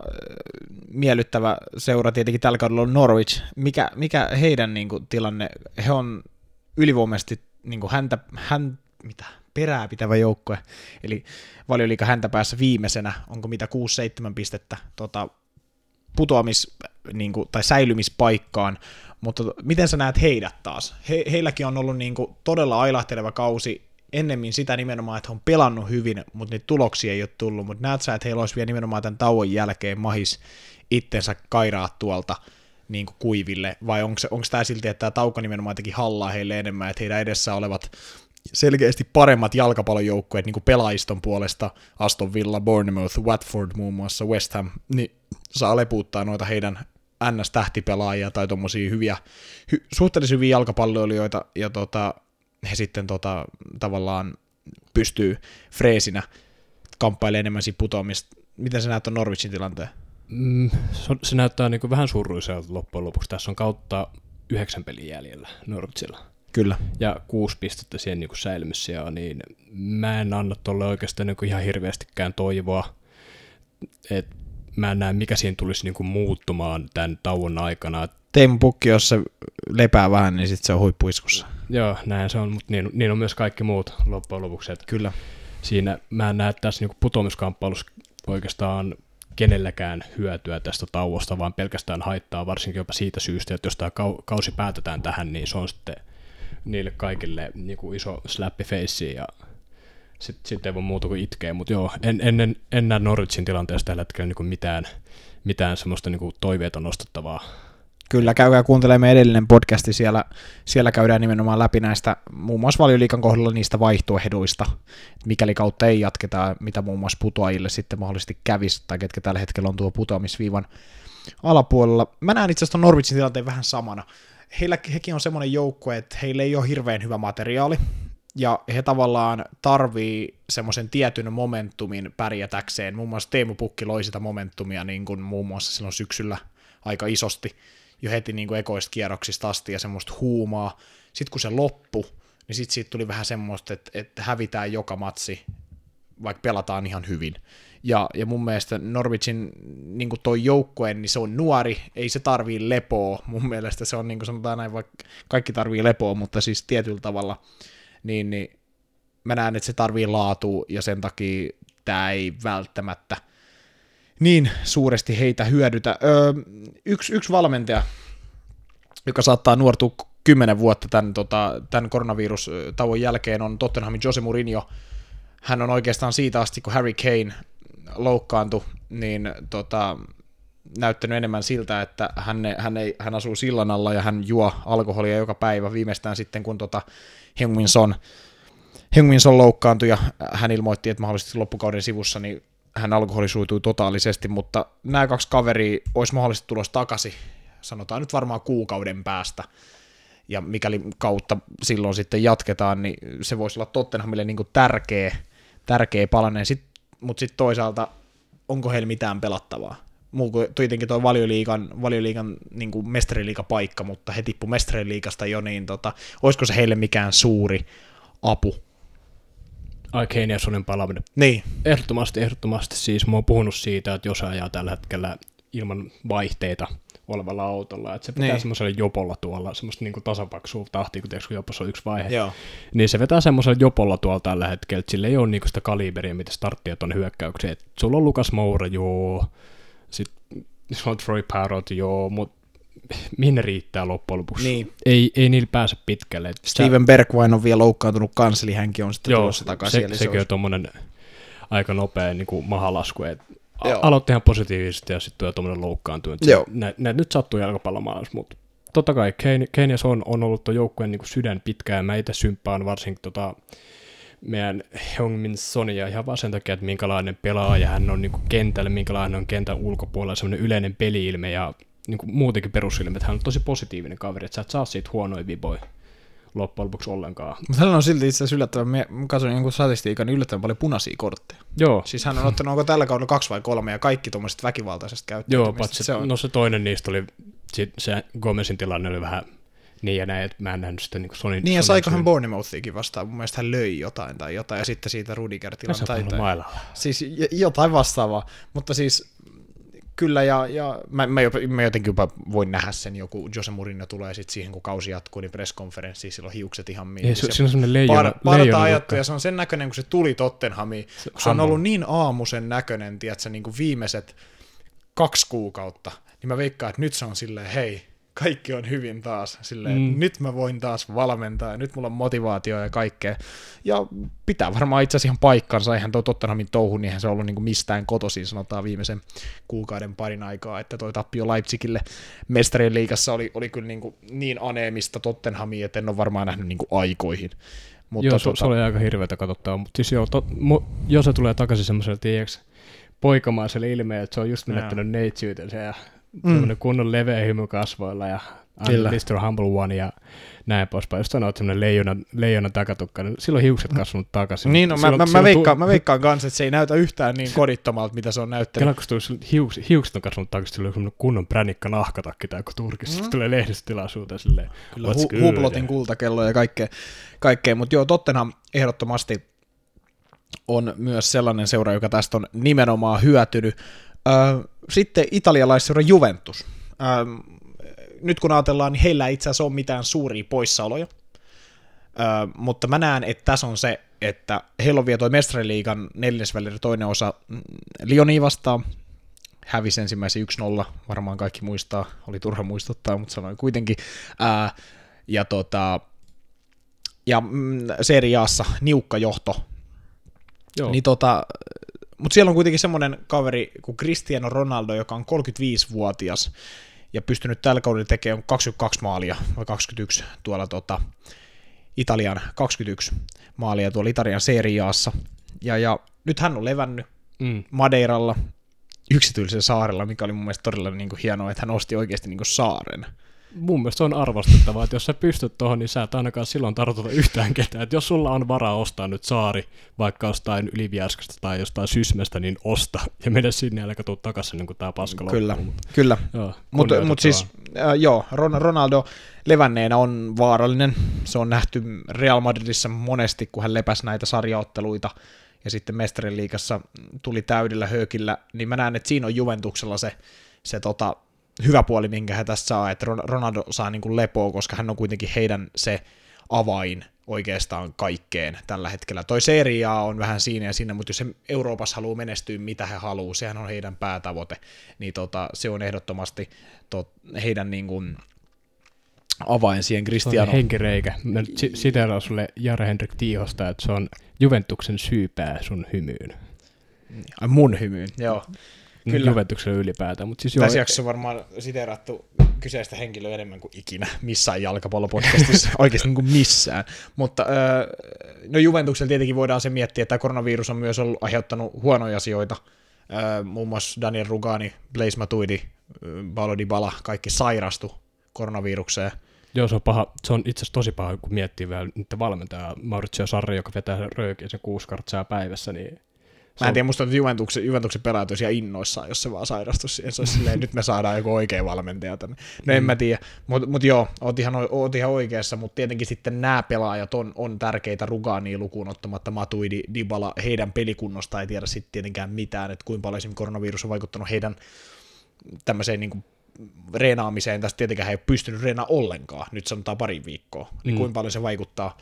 miellyttävä seura tietenkin tällä kaudella on Norwich. Mikä, mikä heidän niin kuin, tilanne? He on ylivoimaisesti niin kuin häntä, hän, mitä, perää pitävä joukkue. Eli valioliika häntä päässä viimeisenä. Onko mitä 6-7 pistettä tota, putoamis, niin kuin, tai säilymispaikkaan, mutta miten sä näet heidät taas? He, heilläkin on ollut niin kuin, todella ailahteleva kausi, ennemmin sitä nimenomaan, että on pelannut hyvin, mutta niitä tuloksia ei ole tullut, mutta näet sä, että heillä olisi vielä nimenomaan tämän tauon jälkeen mahis itsensä kairaa tuolta niin kuin kuiville, vai onko, tämä silti, että tämä tauko nimenomaan teki hallaa heille enemmän, että heidän edessä olevat selkeästi paremmat jalkapallojoukkueet niin kuin pelaajiston puolesta, Aston Villa, Bournemouth, Watford muun muassa, West Ham, niin saa lepuuttaa noita heidän NS-tähtipelaajia tai tuommoisia hyviä, hy, suhteellisen hyviä jalkapalloilijoita, ja tota, he sitten tota, tavallaan pystyy freesinä kamppailemaan enemmän siitä putoamista. Miten sä näet on Norwichin tilanteen? Mm, se, se näyttää niin kuin vähän surulliselta loppujen lopuksi. Tässä on kautta yhdeksän pelin jäljellä Norwichilla. Kyllä. Ja kuusi pistettä siihen niin säilymissä, niin mä en anna tuolle oikeastaan niin ihan hirveästikään toivoa. Et mä en näe, mikä siinä tulisi niin muuttumaan tämän tauon aikana. Teemu Pukki, jos se lepää vähän, niin sitten se on huippuiskussa. Joo, näin se on, mutta niin, niin on myös kaikki muut loppujen lopuksi. Että Kyllä. Siinä mä en näe tässä niin putoamiskamppailussa oikeastaan kenelläkään hyötyä tästä tauosta, vaan pelkästään haittaa varsinkin jopa siitä syystä, että jos tämä kausi päätetään tähän, niin se on sitten niille kaikille niin kuin iso slappi face ja sitten sit ei voi muuta kuin itkeä, mutta joo, en, en, en, en näe Norwichin tilanteesta tällä hetkellä niin kuin mitään, mitään semmoista niin kuin toiveita nostettavaa. Kyllä, käykää kuuntelemaan edellinen podcasti, siellä, siellä käydään nimenomaan läpi näistä muun muassa valioliikan kohdalla niistä vaihtoehdoista, mikäli kautta ei jatketa, mitä muun muassa putoajille sitten mahdollisesti kävisi, tai ketkä tällä hetkellä on tuo putoamisviivan alapuolella. Mä näen itse asiassa Norwichin tilanteen vähän samana. Heillä, hekin on semmoinen joukkue, että heillä ei ole hirveän hyvä materiaali, ja he tavallaan tarvii semmoisen tietyn momentumin pärjätäkseen. Muun muassa Teemu Pukki loi sitä momentumia niin kuin muun muassa silloin syksyllä aika isosti jo heti niin kuin ekoista kierroksista asti ja semmoista huumaa. Sitten kun se loppu, niin sitten siitä tuli vähän semmoista, että, että hävitään joka matsi, vaikka pelataan ihan hyvin. Ja, ja mun mielestä Norwichin niin toi joukkue, niin se on nuori, ei se tarvii lepoa. Mun mielestä se on niin kuin sanotaan näin, vaikka kaikki tarvii lepoa, mutta siis tietyllä tavalla, niin, niin mä näen, että se tarvii laatua ja sen takia tämä ei välttämättä – niin suuresti heitä hyödytä. Öö, yksi, yksi valmentaja, joka saattaa nuortua kymmenen vuotta tämän, tota, tämän koronavirustauon jälkeen, on Tottenhamin Jose Mourinho. Hän on oikeastaan siitä asti, kun Harry Kane loukkaantui, niin tota, näyttänyt enemmän siltä, että hän, hän, ei, hän asuu sillan alla ja hän juo alkoholia joka päivä viimeistään sitten, kun tota Heung-Min Son, Heung-Min Son loukkaantui ja hän ilmoitti, että mahdollisesti loppukauden sivussa, niin hän alkoholisuutui totaalisesti, mutta nämä kaksi kaveria olisi mahdollisesti tulossa takaisin, sanotaan nyt varmaan kuukauden päästä, ja mikäli kautta silloin sitten jatketaan, niin se voisi olla Tottenhamille niin tärkeä, tärkeä palanen, Sit, mutta sitten toisaalta onko heillä mitään pelattavaa? Muu kuin tietenkin tuo valioliikan, valioliikan niin kuin mestariliikapaikka, mutta he tippu mestariliikasta jo, niin tota, olisiko se heille mikään suuri apu? Ai Kane ja Sonin palaaminen. Niin. Ehdottomasti, ehdottomasti. Siis mä oon puhunut siitä, että jos ajaa tällä hetkellä ilman vaihteita olevalla autolla, että se pitää niin. semmoisella jopolla tuolla, semmoista niin tasapaksua tahtia, kun tiedätkö, jopossa on yksi vaihe, Joo. niin se vetää semmoisella jopolla tuolla tällä hetkellä, että sillä ei ole niin sitä kaliberia, mitä starttia tuonne hyökkäykseen. Et sulla on Lukas Moura, joo, sitten on Troy Parrott, joo, mutta minne riittää loppujen lopuksi. Niin. Ei, ei niillä pääse pitkälle. Et Steven Bergwijn on vielä loukkaantunut kanssa, eli hänkin on sitten joo, tulossa takaisin. Se, eli sekin se on tuommoinen aika nopea niin kuin mahalasku. Et Joo. aloitti ihan positiivisesti ja sitten tulee tuommoinen loukkaantunut. Joo. Nä, nyt sattuu jalkapallomaailmassa, mutta totta kai Kane, Kane ja Son on ollut tuon joukkueen niin sydän pitkään. Ja mä itse symppaan varsinkin tota, meidän Heung-Min Sonia ihan vaan sen takia, että minkälainen pelaaja hän on niin kuin kentällä, minkälainen on kentän ulkopuolella, semmoinen yleinen peliilme ja niin kuin muutenkin perusilme, että hän on tosi positiivinen kaveri, että sä et saa siitä huonoja viboja loppujen lopuksi ollenkaan. Mutta hän on silti itse asiassa yllättävän, mä katsoin jonkun statistiikan, niin yllättävän paljon punaisia kortteja. Joo. Siis hän on ottanut, onko tällä kaudella kaksi vai kolme, ja kaikki tuommoiset väkivaltaisesta käyttäytymistä. Joo, paitsi se on. no se toinen niistä oli, sit se Gomezin tilanne oli vähän niin ja näin, että mä en nähnyt sitä niin Sonin... Niin, ja saiko hän. Bournemouthiakin vastaan? Mun mielestä hän löi jotain tai jotain, ja sitten siitä Rudiger tilanne. Tai, tai, mailalla. siis jotain vastaavaa, mutta siis kyllä, ja, ja mä, mä, mä jotenkin jopa voin nähdä sen, joku Jose Mourinho tulee sitten siihen, kun kausi jatkuu, niin presskonferenssiin, silloin hiukset ihan mihin. se, siinä on semmoinen leijona, Par, parta ajattu, ja se on sen näköinen, kun se tuli Tottenhamiin. Se, se on ollut niin aamusen näköinen, tiedätkö, niin kuin viimeiset kaksi kuukautta, niin mä veikkaan, että nyt se on silleen, hei, kaikki on hyvin taas. Silleen, mm. nyt mä voin taas valmentaa ja nyt mulla on motivaatio ja kaikkea. Ja pitää varmaan itse asiassa ihan paikkansa. Eihän tuo Tottenhamin touhu, niin eihän se ollut niinku mistään kotoisin, sanotaan viimeisen kuukauden parin aikaa, että toi tappio Leipzigille mestarien liigassa oli, oli kyllä niinku niin aneemista Tottenhamia, että en ole varmaan nähnyt niinku aikoihin. Mutta joo, tota... se oli aika hirveätä katsottavaa, mutta siis joo, tot, mu, jos se tulee takaisin semmoiselle, tiedätkö, poikamaiselle ilmeen, että se on just menettänyt neitsyytensä ja mm. kunnon leveä hymy kasvoilla ja Mr. Humble One ja näin poispäin. Jos sanoit semmoinen leijona, leijona takatukka, niin silloin hiukset kasvanut takaisin. Niin, no, silloin, mä, mä, mä, veikkaan, tu- mä veikkaan kanssa, että se ei näytä yhtään niin kodittomalta, mitä se on näyttänyt. Kela, kun hiuks, hiukset on kasvanut takaisin, silloin semmoinen kunnon pränikka nahkatakki tai kun Turkissa mm. tulee lehdistötilaisuuteen silleen. Kyllä, hu- huplotin kultakello ja kaikkea, kaikkea. mutta joo, Tottenham ehdottomasti on myös sellainen seura, joka tästä on nimenomaan hyötynyt. Sitten italialaisseura Juventus. Nyt kun ajatellaan, niin heillä ei itse asiassa ole mitään suuria poissaoloja, mutta mä näen, että tässä on se, että heillä on vielä toi Mestariliigan neljäsvälinen toinen osa mm, Lioni vastaan, hävisi ensimmäisen 1-0, varmaan kaikki muistaa, oli turha muistuttaa, mutta sanoin kuitenkin. ja tota, ja mm, seriaassa niukka johto. Joo. Niin tota, mutta siellä on kuitenkin semmoinen kaveri kuin Cristiano Ronaldo, joka on 35-vuotias ja pystynyt tällä kaudella tekemään 22 maalia, vai 21 tuolla tota, Italian 21 maalia tuolla Italian seriaassa. Ja, ja nyt hän on levännyt mm. Madeiralla yksityisellä saarella, mikä oli mun mielestä todella niin kuin hienoa, että hän osti oikeasti niin kuin saaren mun mielestä se on arvostettavaa, että jos sä pystyt tuohon, niin sä et ainakaan silloin tartuta yhtään ketään. Että jos sulla on varaa ostaa nyt saari, vaikka jostain Yliviäskästä tai jostain Sysmestä, niin osta ja mene sinne ja tuu takaisin, niin kuin tää paska Kyllä, kyllä. Mutta mut siis, äh, joo, Ronaldo levänneenä on vaarallinen. Se on nähty Real Madridissa monesti, kun hän lepäsi näitä sarjaotteluita ja sitten Mestarin liigassa tuli täydellä höökillä, niin mä näen, että siinä on Juventuksella se, se tota, hyvä puoli, minkä he tässä saa, että Ronaldo saa niin kuin lepoa, koska hän on kuitenkin heidän se avain oikeastaan kaikkeen tällä hetkellä. Toi seria on vähän siinä ja siinä, mutta jos se Euroopassa haluaa menestyä, mitä he haluaa, sehän on heidän päätavoite, niin tota, se on ehdottomasti tot, heidän niin kuin, avain siihen Cristiano. Henkireikä. Mä siteeraan sulle Jare Henrik Tiihosta, että se on Juventuksen syypää sun hymyyn. Ai mun hymyyn, joo. Kyllä. Juventukselle ylipäätään. Mutta siis Tässä jaksossa on varmaan siteerattu kyseistä henkilöä enemmän kuin ikinä missään jalkapallopodcastissa, oikeasti niin kuin missään. Mutta no Juventuksella tietenkin voidaan se miettiä, että koronavirus on myös ollut aiheuttanut huonoja asioita. Muun muassa Daniel Rugani, Blaise Matuidi, Paolo Bala, kaikki sairastu koronavirukseen. Joo, se on, paha. se on itse asiassa tosi paha, kun miettii vielä niiden valmentajaa Maurizio Sarri, joka vetää röökiä sen kuusi kartsaa päivässä, niin Mä en tiedä, musta Juventuksen, Juventuksen pelaajat olisi ihan innoissaan, jos se vaan sairastus siihen. Se olisi silleen, nyt me saadaan joku oikea valmentaja tänne. No en mm. mä tiedä, mutta mut joo, oot ihan, oot ihan oikeassa, mutta tietenkin sitten nämä pelaajat on, on tärkeitä Rugania lukuun ottamatta Matuidi, Dybala, heidän pelikunnosta ei tiedä sitten tietenkään mitään, että kuinka paljon esimerkiksi koronavirus on vaikuttanut heidän tämmöiseen niin kuin reenaamiseen, tästä tietenkään he ei ole pystynyt reenaa ollenkaan, nyt sanotaan pari viikkoa, niin mm. kuinka paljon se vaikuttaa,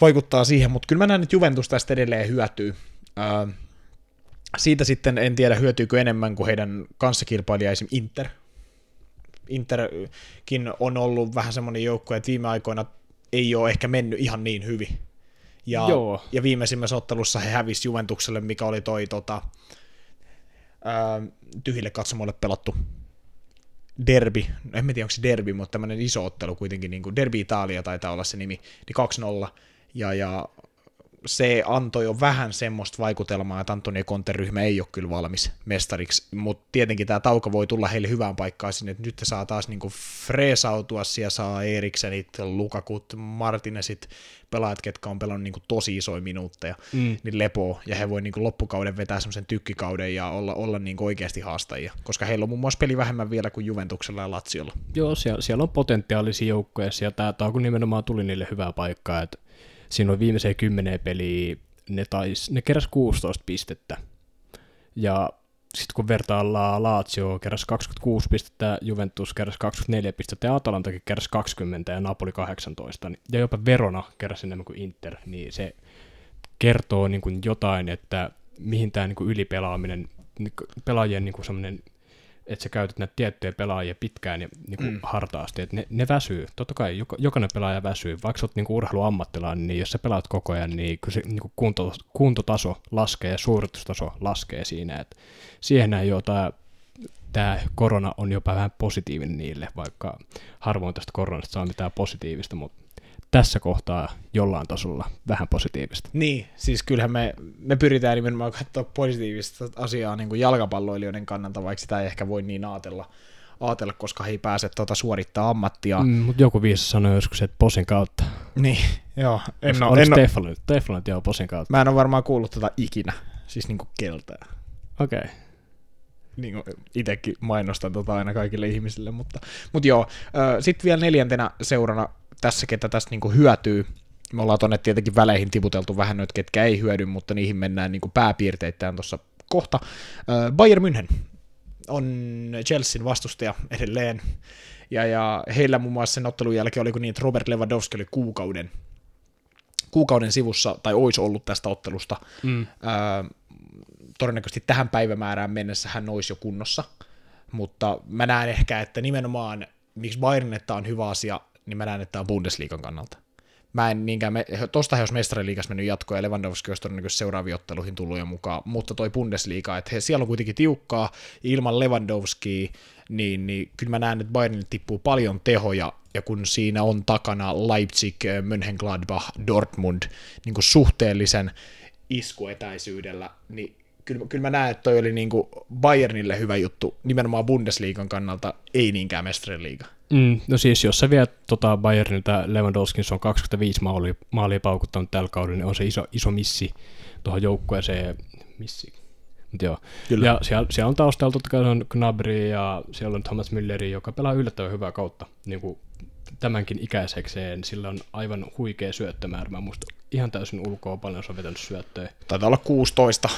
vaikuttaa siihen, mutta kyllä mä näen, että Juventus tästä edelleen hyötyy, siitä sitten en tiedä, hyötyykö enemmän kuin heidän kanssakilpailija esim. Inter. Interkin on ollut vähän semmoinen joukko, että viime aikoina ei ole ehkä mennyt ihan niin hyvin. Ja, Joo. ja viimeisimmässä ottelussa he hävisi Juventukselle, mikä oli toi tota, ää, tyhjille katsomoille pelattu derbi, no en tiedä onko se derbi, mutta tämmöinen iso ottelu kuitenkin, niin kuin Derby Italia taitaa olla se nimi, niin 2-0, ja, ja se antoi jo vähän semmoista vaikutelmaa, että Antonio Conte-ryhmä ei ole kyllä valmis mestariksi, mutta tietenkin tämä tauko voi tulla heille hyvään paikkaan sinne, että nyt saa taas niinku freesautua, siellä saa Eriksenit, Lukakut, Martinesit, pelaajat, ketkä on pelannut niinku tosi isoja minuutteja, mm. niin lepoo, ja he voi niinku loppukauden vetää semmoisen tykkikauden ja olla, olla niinku oikeasti haastajia, koska heillä on muun muassa peli vähemmän vielä kuin Juventuksella ja Laziolla. Joo, siellä, siellä on potentiaalisia joukkoja, ja tämä tauko nimenomaan tuli niille hyvää paikkaa, että on viimeiseen kymmeneen peliä, ne, tais, ne keräs 16 pistettä. Ja sitten kun vertaillaan Lazio keräs 26 pistettä, Juventus keräs 24 pistettä ja Atalantakin keräs 20 ja Napoli 18, ja jopa Verona keräs enemmän kuin Inter, niin se kertoo niin kuin jotain, että mihin tämä niin kuin ylipelaaminen, niin pelaajien niin kuin että sä käytät näitä tiettyjä pelaajia pitkään ja niin kuin mm. hartaasti, että ne, ne väsyy. Totta kai joka, jokainen pelaaja väsyy. Vaikka sä oot niin urheiluammattilainen, niin jos sä pelaat koko ajan, niin kyllä se niin kuin kunto, kuntotaso laskee ja suoritustaso laskee siinä. Et siihen ei ole tämä tämä korona on jopa vähän positiivinen niille, vaikka harvoin tästä koronasta saa mitään positiivista, mutta tässä kohtaa jollain tasolla vähän positiivista. Niin, siis kyllähän me, me pyritään nimenomaan katsoa positiivista asiaa niin kuin jalkapalloilijoiden kannalta, vaikka sitä ei ehkä voi niin ajatella, ajatella koska he ei pääse tuota suorittaa ammattia. Mm, mutta joku viisi sanoi joskus, että posin kautta. Niin, joo. En ole, en Teflon, Teflon, joo, posin kautta. Mä en ole varmaan kuullut tätä tota ikinä, siis niin kuin keltää. Okei. Okay niin itsekin mainostan tota aina kaikille ihmisille, mutta, mutta joo. Sitten vielä neljäntenä seurana tässä, ketä tästä niin hyötyy, me ollaan tuonne tietenkin väleihin tiputeltu vähän noita, ketkä ei hyödy, mutta niihin mennään niin pääpiirteittäin tuossa kohta. Bayern München on Chelsean vastustaja edelleen, ja, ja heillä muun muassa sen ottelun jälkeen oli niin, että Robert Lewandowski oli kuukauden, kuukauden sivussa, tai olisi ollut tästä ottelusta. Mm. Ää, todennäköisesti tähän päivämäärään mennessä hän olisi jo kunnossa, mutta mä näen ehkä, että nimenomaan miksi Bayernetta on hyvä asia, niin mä näen, että tämä on Bundesliigan kannalta. Mä en niinkään, me, tosta he olisi mestariliigas mennyt jatkoon ja Lewandowski olisi todennäköisesti seuraaviin otteluihin tullut jo mukaan, mutta toi Bundesliga, että he, siellä on kuitenkin tiukkaa, ilman Lewandowskia, niin, niin kyllä mä näen, että Bayernille tippuu paljon tehoja, ja kun siinä on takana Leipzig, Mönchengladbach, Dortmund niin kuin suhteellisen iskuetäisyydellä, niin kyllä, kyllä mä näen, että toi oli niin kuin Bayernille hyvä juttu, nimenomaan Bundesliigan kannalta, ei niinkään Mestariliiga. Mm, no siis, jos sä viet tota Bayernilta Lewandowskin, se on 25 maalia, maalia paukuttanut tällä kaudella, niin on se iso, iso missi tuohon joukkueeseen, missi, Mut joo. Kyllä. Ja siellä, siellä on taustalla totta kai on Gnabry ja siellä on Thomas Mülleri, joka pelaa yllättävän hyvää kautta niin kuin tämänkin ikäisekseen. Sillä on aivan huikea syöttömäärä. Mä muista ihan täysin ulkoa paljon se on vetänyt syöttöjä. Taitaa olla 16.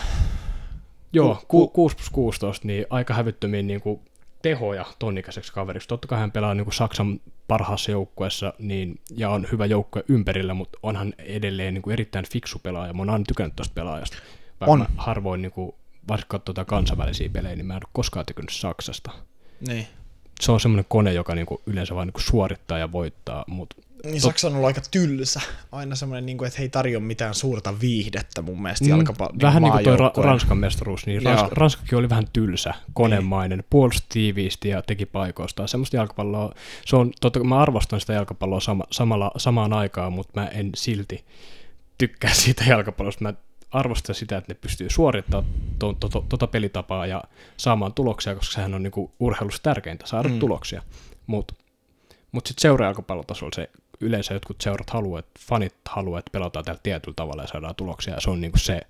Joo, ku, ku, 6 plus 16, niin aika hävyttömiä niin kuin tehoja tonnikäiseksi kaveriksi. Totta kai hän pelaa niin kuin Saksan parhaassa joukkueessa niin, ja on hyvä joukkue ympärillä, mutta onhan edelleen niin kuin erittäin fiksu pelaaja. Mä oon aina tykännyt tuosta pelaajasta. Vaikka on. harvoin, niin kuin, vaikka tuota kansainvälisiä pelejä, niin mä en ole koskaan tykännyt Saksasta. Niin. Se on semmoinen kone, joka niin kuin yleensä vain niin suorittaa ja voittaa, mutta niin Saksa on ollut aika tylsä. Aina semmoinen, niin kuin, että he ei tarjoa mitään suurta viihdettä mun mielestä mm, jalkapallo. Niin vähän niin kuin tuo Ra- Ranskan mestaruus, niin Rans- Ranskakin oli vähän tylsä, konemainen, niin. puolusti tiiviisti ja teki paikoista. Semmoista jalkapalloa, se on, totta mä arvostan sitä jalkapalloa sama, samalla, samaan aikaan, mutta mä en silti tykkää siitä jalkapallosta. Mä arvostan sitä, että ne pystyy suorittamaan tuota to, to, to, pelitapaa ja saamaan tuloksia, koska sehän on niinku urheilussa tärkeintä, saada mm. tuloksia. Mutta mut sitten seura-jalkapallotasolla se yleensä jotkut seurat haluaa, että fanit haluaa, että pelataan tällä tietyllä tavalla ja saadaan tuloksia, ja se on niin kuin se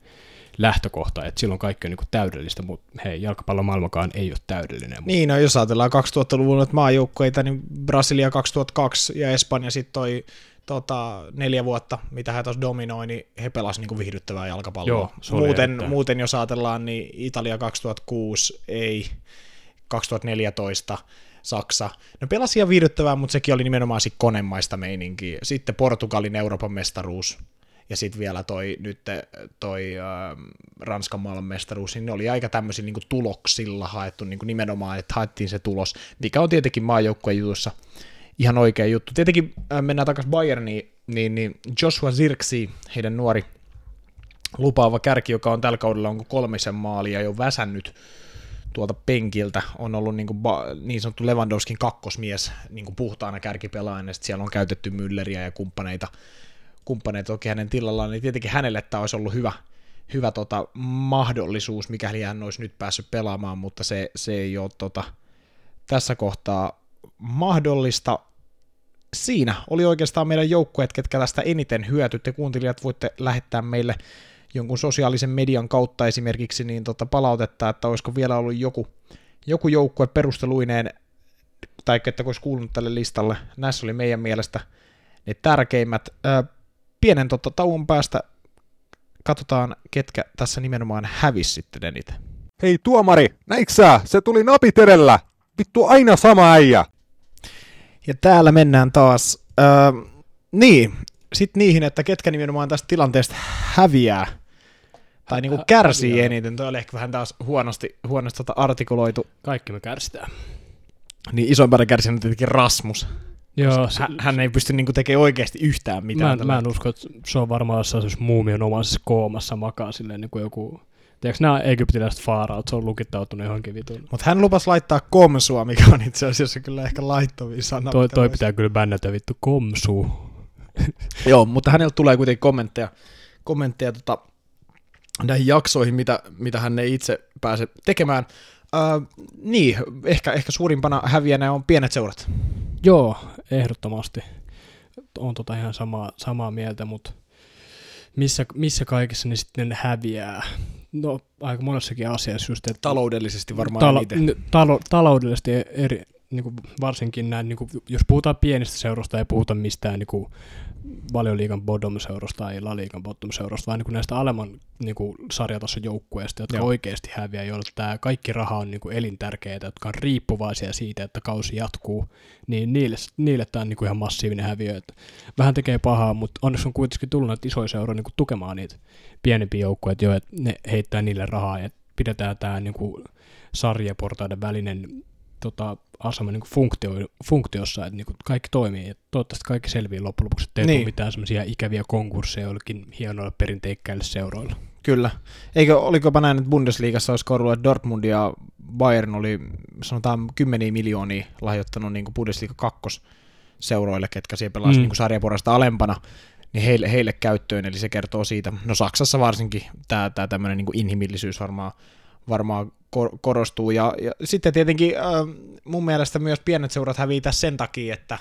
lähtökohta, että silloin kaikki on niin kuin täydellistä, mutta hei, jalkapallomaailmakaan ei ole täydellinen. Niin, no jos ajatellaan 2000-luvun maajoukkueita, niin Brasilia 2002 ja Espanja sitten toi tota, neljä vuotta, mitä he tuossa dominoi, niin he pelasivat niin kuin viihdyttävää jalkapalloa. Joo, muuten, muuten, jos ajatellaan, niin Italia 2006 ei, 2014 Saksa. No pelasi ihan viihdyttävää, mutta sekin oli nimenomaan sit konemaista meininkiä. Sitten Portugalin Euroopan mestaruus ja sitten vielä toi, nyt toi äh, Ranskan maailmanmestaruus, niin ne oli aika tämmöisillä niin tuloksilla haettu niin nimenomaan, että haettiin se tulos, mikä on tietenkin maajoukkueen jutussa ihan oikea juttu. Tietenkin äh, mennään takaisin Bayerniin, niin, niin Joshua Zirksi, heidän nuori lupaava kärki, joka on tällä kaudella onko kolmisen maalia jo väsännyt tuolta penkiltä on ollut niin, kuin ba- niin sanottu Lewandowskin kakkosmies niin kuin puhtaana kärkipelaajana, siellä on käytetty Mülleriä ja kumppaneita, kumppaneita toki hänen tilallaan, niin tietenkin hänelle tämä olisi ollut hyvä, hyvä tota, mahdollisuus, mikäli hän olisi nyt päässyt pelaamaan, mutta se, se ei ole tota, tässä kohtaa mahdollista. Siinä oli oikeastaan meidän joukkueet, ketkä tästä eniten hyötytte. Kuuntelijat voitte lähettää meille jonkun sosiaalisen median kautta esimerkiksi niin tota palautetta, että olisiko vielä ollut joku, joku joukkue perusteluineen, tai että olisi kuulunut tälle listalle. Näissä oli meidän mielestä ne tärkeimmät. Pienen tota, tauon päästä katsotaan, ketkä tässä nimenomaan hävisi sitten eniten. Hei tuomari, näiksä? Se tuli napit edellä. Vittu aina sama äijä. Ja täällä mennään taas. Ää, niin, sitten niihin, että ketkä nimenomaan tästä tilanteesta häviää tai niinku kärsii häviää. eniten. Toi oli ehkä vähän taas huonosti, huonosti tota artikuloitu. Kaikki me kärsitään. Niin isompana kärsinyt tietenkin Rasmus. Joo, se, Hän, hän ei pysty niinku tekemään oikeasti yhtään mä, mitään. tällä mä en usko, että se on varmaan jossain muumionomaisessa koomassa makaa silleen niin kuin joku... Tiedätkö nämä egyptiläiset faaraat, se on lukittautunut johonkin vitun. Mutta hän lupasi laittaa komsua, mikä on itse asiassa kyllä ehkä laittomia sana. Toi, toi voisi- pitää kyllä bännätä vittu komsu. Joo, mutta häneltä tulee kuitenkin kommentteja, kommentteja tota, näihin jaksoihin, mitä, mitä hän ei itse pääse tekemään. Öö, niin, ehkä, ehkä suurimpana häviänä on pienet seurat. Joo, ehdottomasti. On tota ihan samaa, samaa mieltä, mutta missä, missä kaikessa ne sitten häviää? No aika monessakin asiassa just, että Taloudellisesti varmaan talo, eniten. talo, taloudellisesti eri, niin kuin varsinkin näin, niin kuin, jos puhutaan pienistä seuroista, ei puhuta mistään niin kuin valioliigan bottom-seurosta tai laliigan bottom-seurosta, vaan niin kuin näistä alemman niin kuin sarjatason joukkueista, jotka Joo. oikeasti häviää, joilla tämä kaikki raha on niin kuin elintärkeää, jotka on riippuvaisia siitä, että kausi jatkuu, niin niille, niille tämä on niin kuin ihan massiivinen häviö. Että vähän tekee pahaa, mutta onneksi on kuitenkin tullut näitä isoja seuroja niin kuin tukemaan niitä pienempiä joukkueita jo, että ne heittää niille rahaa ja pidetään tämä niin kuin sarjaportaiden välinen tota, asema niin funktio, funktiossa, että niin kuin kaikki toimii. Ja toivottavasti kaikki selviää loppujen lopuksi, että ei Niin. tule mitään semmoisia ikäviä konkursseja joillekin hienoille perinteikkäille seuroille. Kyllä. Eikö, olikopa näin, että Bundesliigassa olisi ollut, että Dortmund ja Bayern oli sanotaan kymmeniä miljoonia lahjoittanut niin Bundesliga kakkosseuroille, ketkä siellä pelasivat Mm. mm. niin sarjaporasta alempana, niin heille, heille käyttöön, eli se kertoo siitä. No Saksassa varsinkin tämä, tämä tämmöinen niin inhimillisyys varmaan, varmaan kor- korostuu. Ja, ja sitten tietenkin äh, mun mielestä myös pienet seurat häviää sen takia, että äh,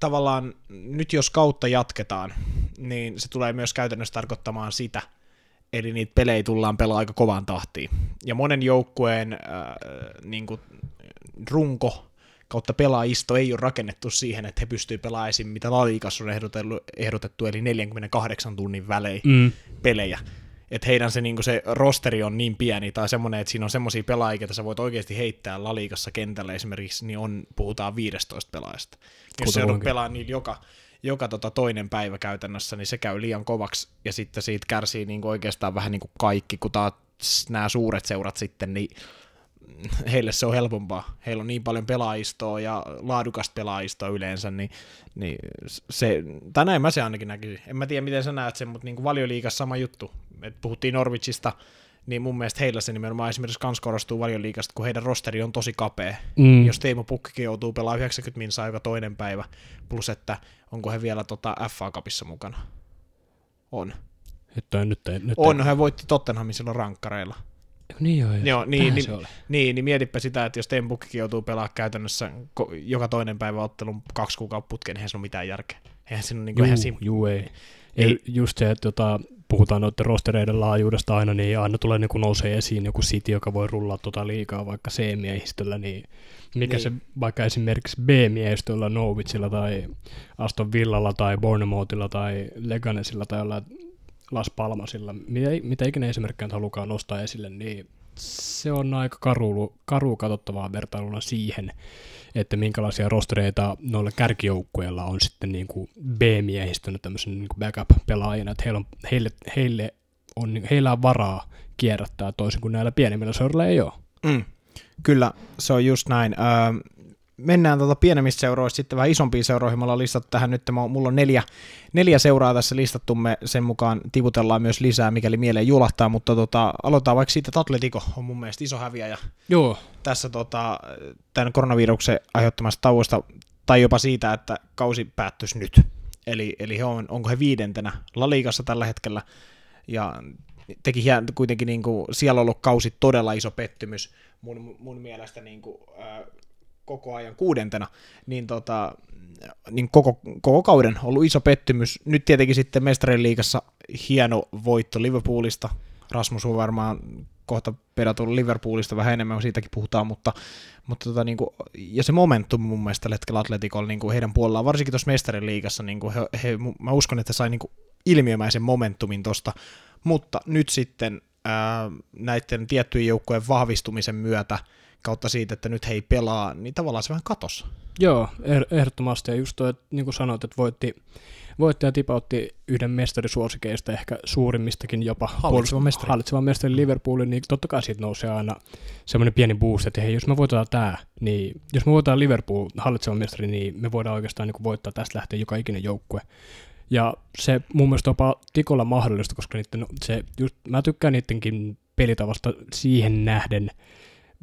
tavallaan nyt jos kautta jatketaan, niin se tulee myös käytännössä tarkoittamaan sitä, eli niitä pelejä tullaan pelaa aika kovaan tahtiin. Ja monen joukkueen äh, niin kuin runko kautta pelaajisto ei ole rakennettu siihen, että he pystyvät pelaamaan esim. mitä La Ligassa on ehdotettu, ehdotettu, eli 48 tunnin välein Mm. pelejä. Että heidän se, niinku se rosteri on niin pieni tai semmoinen, että siinä on semmoisia pelaajia, joita sä voit oikeasti heittää laliikassa kentällä esimerkiksi, niin on, puhutaan 15 pelaajasta. Jos se joudut pelaamaan niillä joka, joka tota toinen päivä käytännössä, niin se käy liian kovaksi ja sitten siitä kärsii niinku oikeastaan vähän niin kuin kaikki, kun taas nämä suuret seurat sitten, niin heille se on helpompaa. Heillä on niin paljon pelaajistoa ja laadukasta pelaajistoa yleensä, niin, niin se, tai näin mä se ainakin näkisin. En mä tiedä, miten sä näet sen, mutta niin kuin valioliigassa sama juttu. Et puhuttiin Norwichista, niin mun mielestä heillä se nimenomaan esimerkiksi kans korostuu valioliigasta, kun heidän rosteri on tosi kapea. Mm. Jos Teemu Pukkikin joutuu pelaamaan 90 minsaa joka toinen päivä, plus että onko he vielä tota FA Cupissa mukana. On. Nyt, ei- nyt, ei- nyt On, he voitti Tottenhamin silloin rankkareilla. Ei, niin joo, Joo, niin, niin, niin, niin mietipä sitä, että jos Teemu Pukkikin joutuu pelaamaan käytännössä joka toinen päivä ottelun kaksi kuukautta putkeen, niin eihän se ole mitään järkeä. Eihän siinä ole niin Juu, ihan sim- juu, ei. Ei. ei. Just se, että tota, puhutaan noiden rostereiden laajuudesta aina, niin aina tulee niin nousee esiin joku City, joka voi rullaa tota liikaa vaikka C-miehistöllä, niin mikä Niin. se vaikka esimerkiksi B-miehistöllä Norwichilla tai Aston Villalla tai Bournemouthilla tai Leganesilla tai jollain Las Palmasilla, mitä, mitä ikinä esimerkkejä halukaan nostaa esille, niin se on aika karu, karu katsottavaa vertailuna siihen, että minkälaisia rostereita noilla kärkijoukkueilla on sitten niin kuin B-miehistönä tämmöisen niin kuin backup-pelaajina, että heillä on, heille, heille on, heillä on varaa kierrättää toisin kuin näillä pienemmillä seuroilla ei ole. Mm. Kyllä, se on just näin. Öö, mennään tuota pienemmistä seuroista sitten vähän isompiin seuroihin. Me ollaan listattu tähän nyt, mulla on neljä, neljä seuraa tässä listattu, me sen mukaan tiputellaan myös lisää, mikäli mieleen julahtaa, mutta tota, aloitetaan vaikka siitä, että Atletico on mun mielestä iso häviäjä Joo. tässä tota, tämän koronaviruksen aiheuttamasta tauosta, tai jopa siitä, että kausi päättyisi nyt. Eli, eli he on, onko he viidentenä La Ligassa tällä hetkellä, ja teki hien, kuitenkin niin kuin, siellä on ollut kausi todella iso pettymys, mun, mun mielestä niin kuin, ää, koko ajan kuudentena, niin, tota, niin koko, koko kauden ollut iso pettymys. Nyt tietenkin sitten mestarien liigassa hieno voitto Liverpoolista. Rasmus on varmaan kohta pedattu Liverpoolista vähän enemmän, siitäkin puhutaan, mutta, mutta tota, niin kuin, ja se momentum mun mielestä tällä hetkellä Atleticolla niin kuin heidän puolellaan, varsinkin tuossa mestarien liigassa, niin kuin he, he, mä uskon, että sai niin kuin ilmiömäisen momentumin tosta, mutta nyt sitten ää, näiden tiettyjen joukkojen vahvistumisen myötä kautta siitä, että nyt he ei pelaa, niin tavallaan se vähän katos. Joo, ehdottomasti. Ja just toi, että niin kuin sanoit, että voitti, voittaja tipautti yhden mestarisuosikeista, ehkä suurimmistakin jopa. Hallitseva puolust- mestari. Hallitseva mestari Liverpoolin, niin totta kai siitä nousee aina semmoinen pieni boost, että hei, jos me voitetaan tämä, niin jos me voitetaan Liverpool hallitseva mestari, niin me voidaan oikeastaan niin voittaa tästä lähtien joka ikinen joukkue. Ja se mun mielestä jopa tikolla mahdollista, koska niiden, se, just, mä tykkään niidenkin pelitavasta siihen nähden,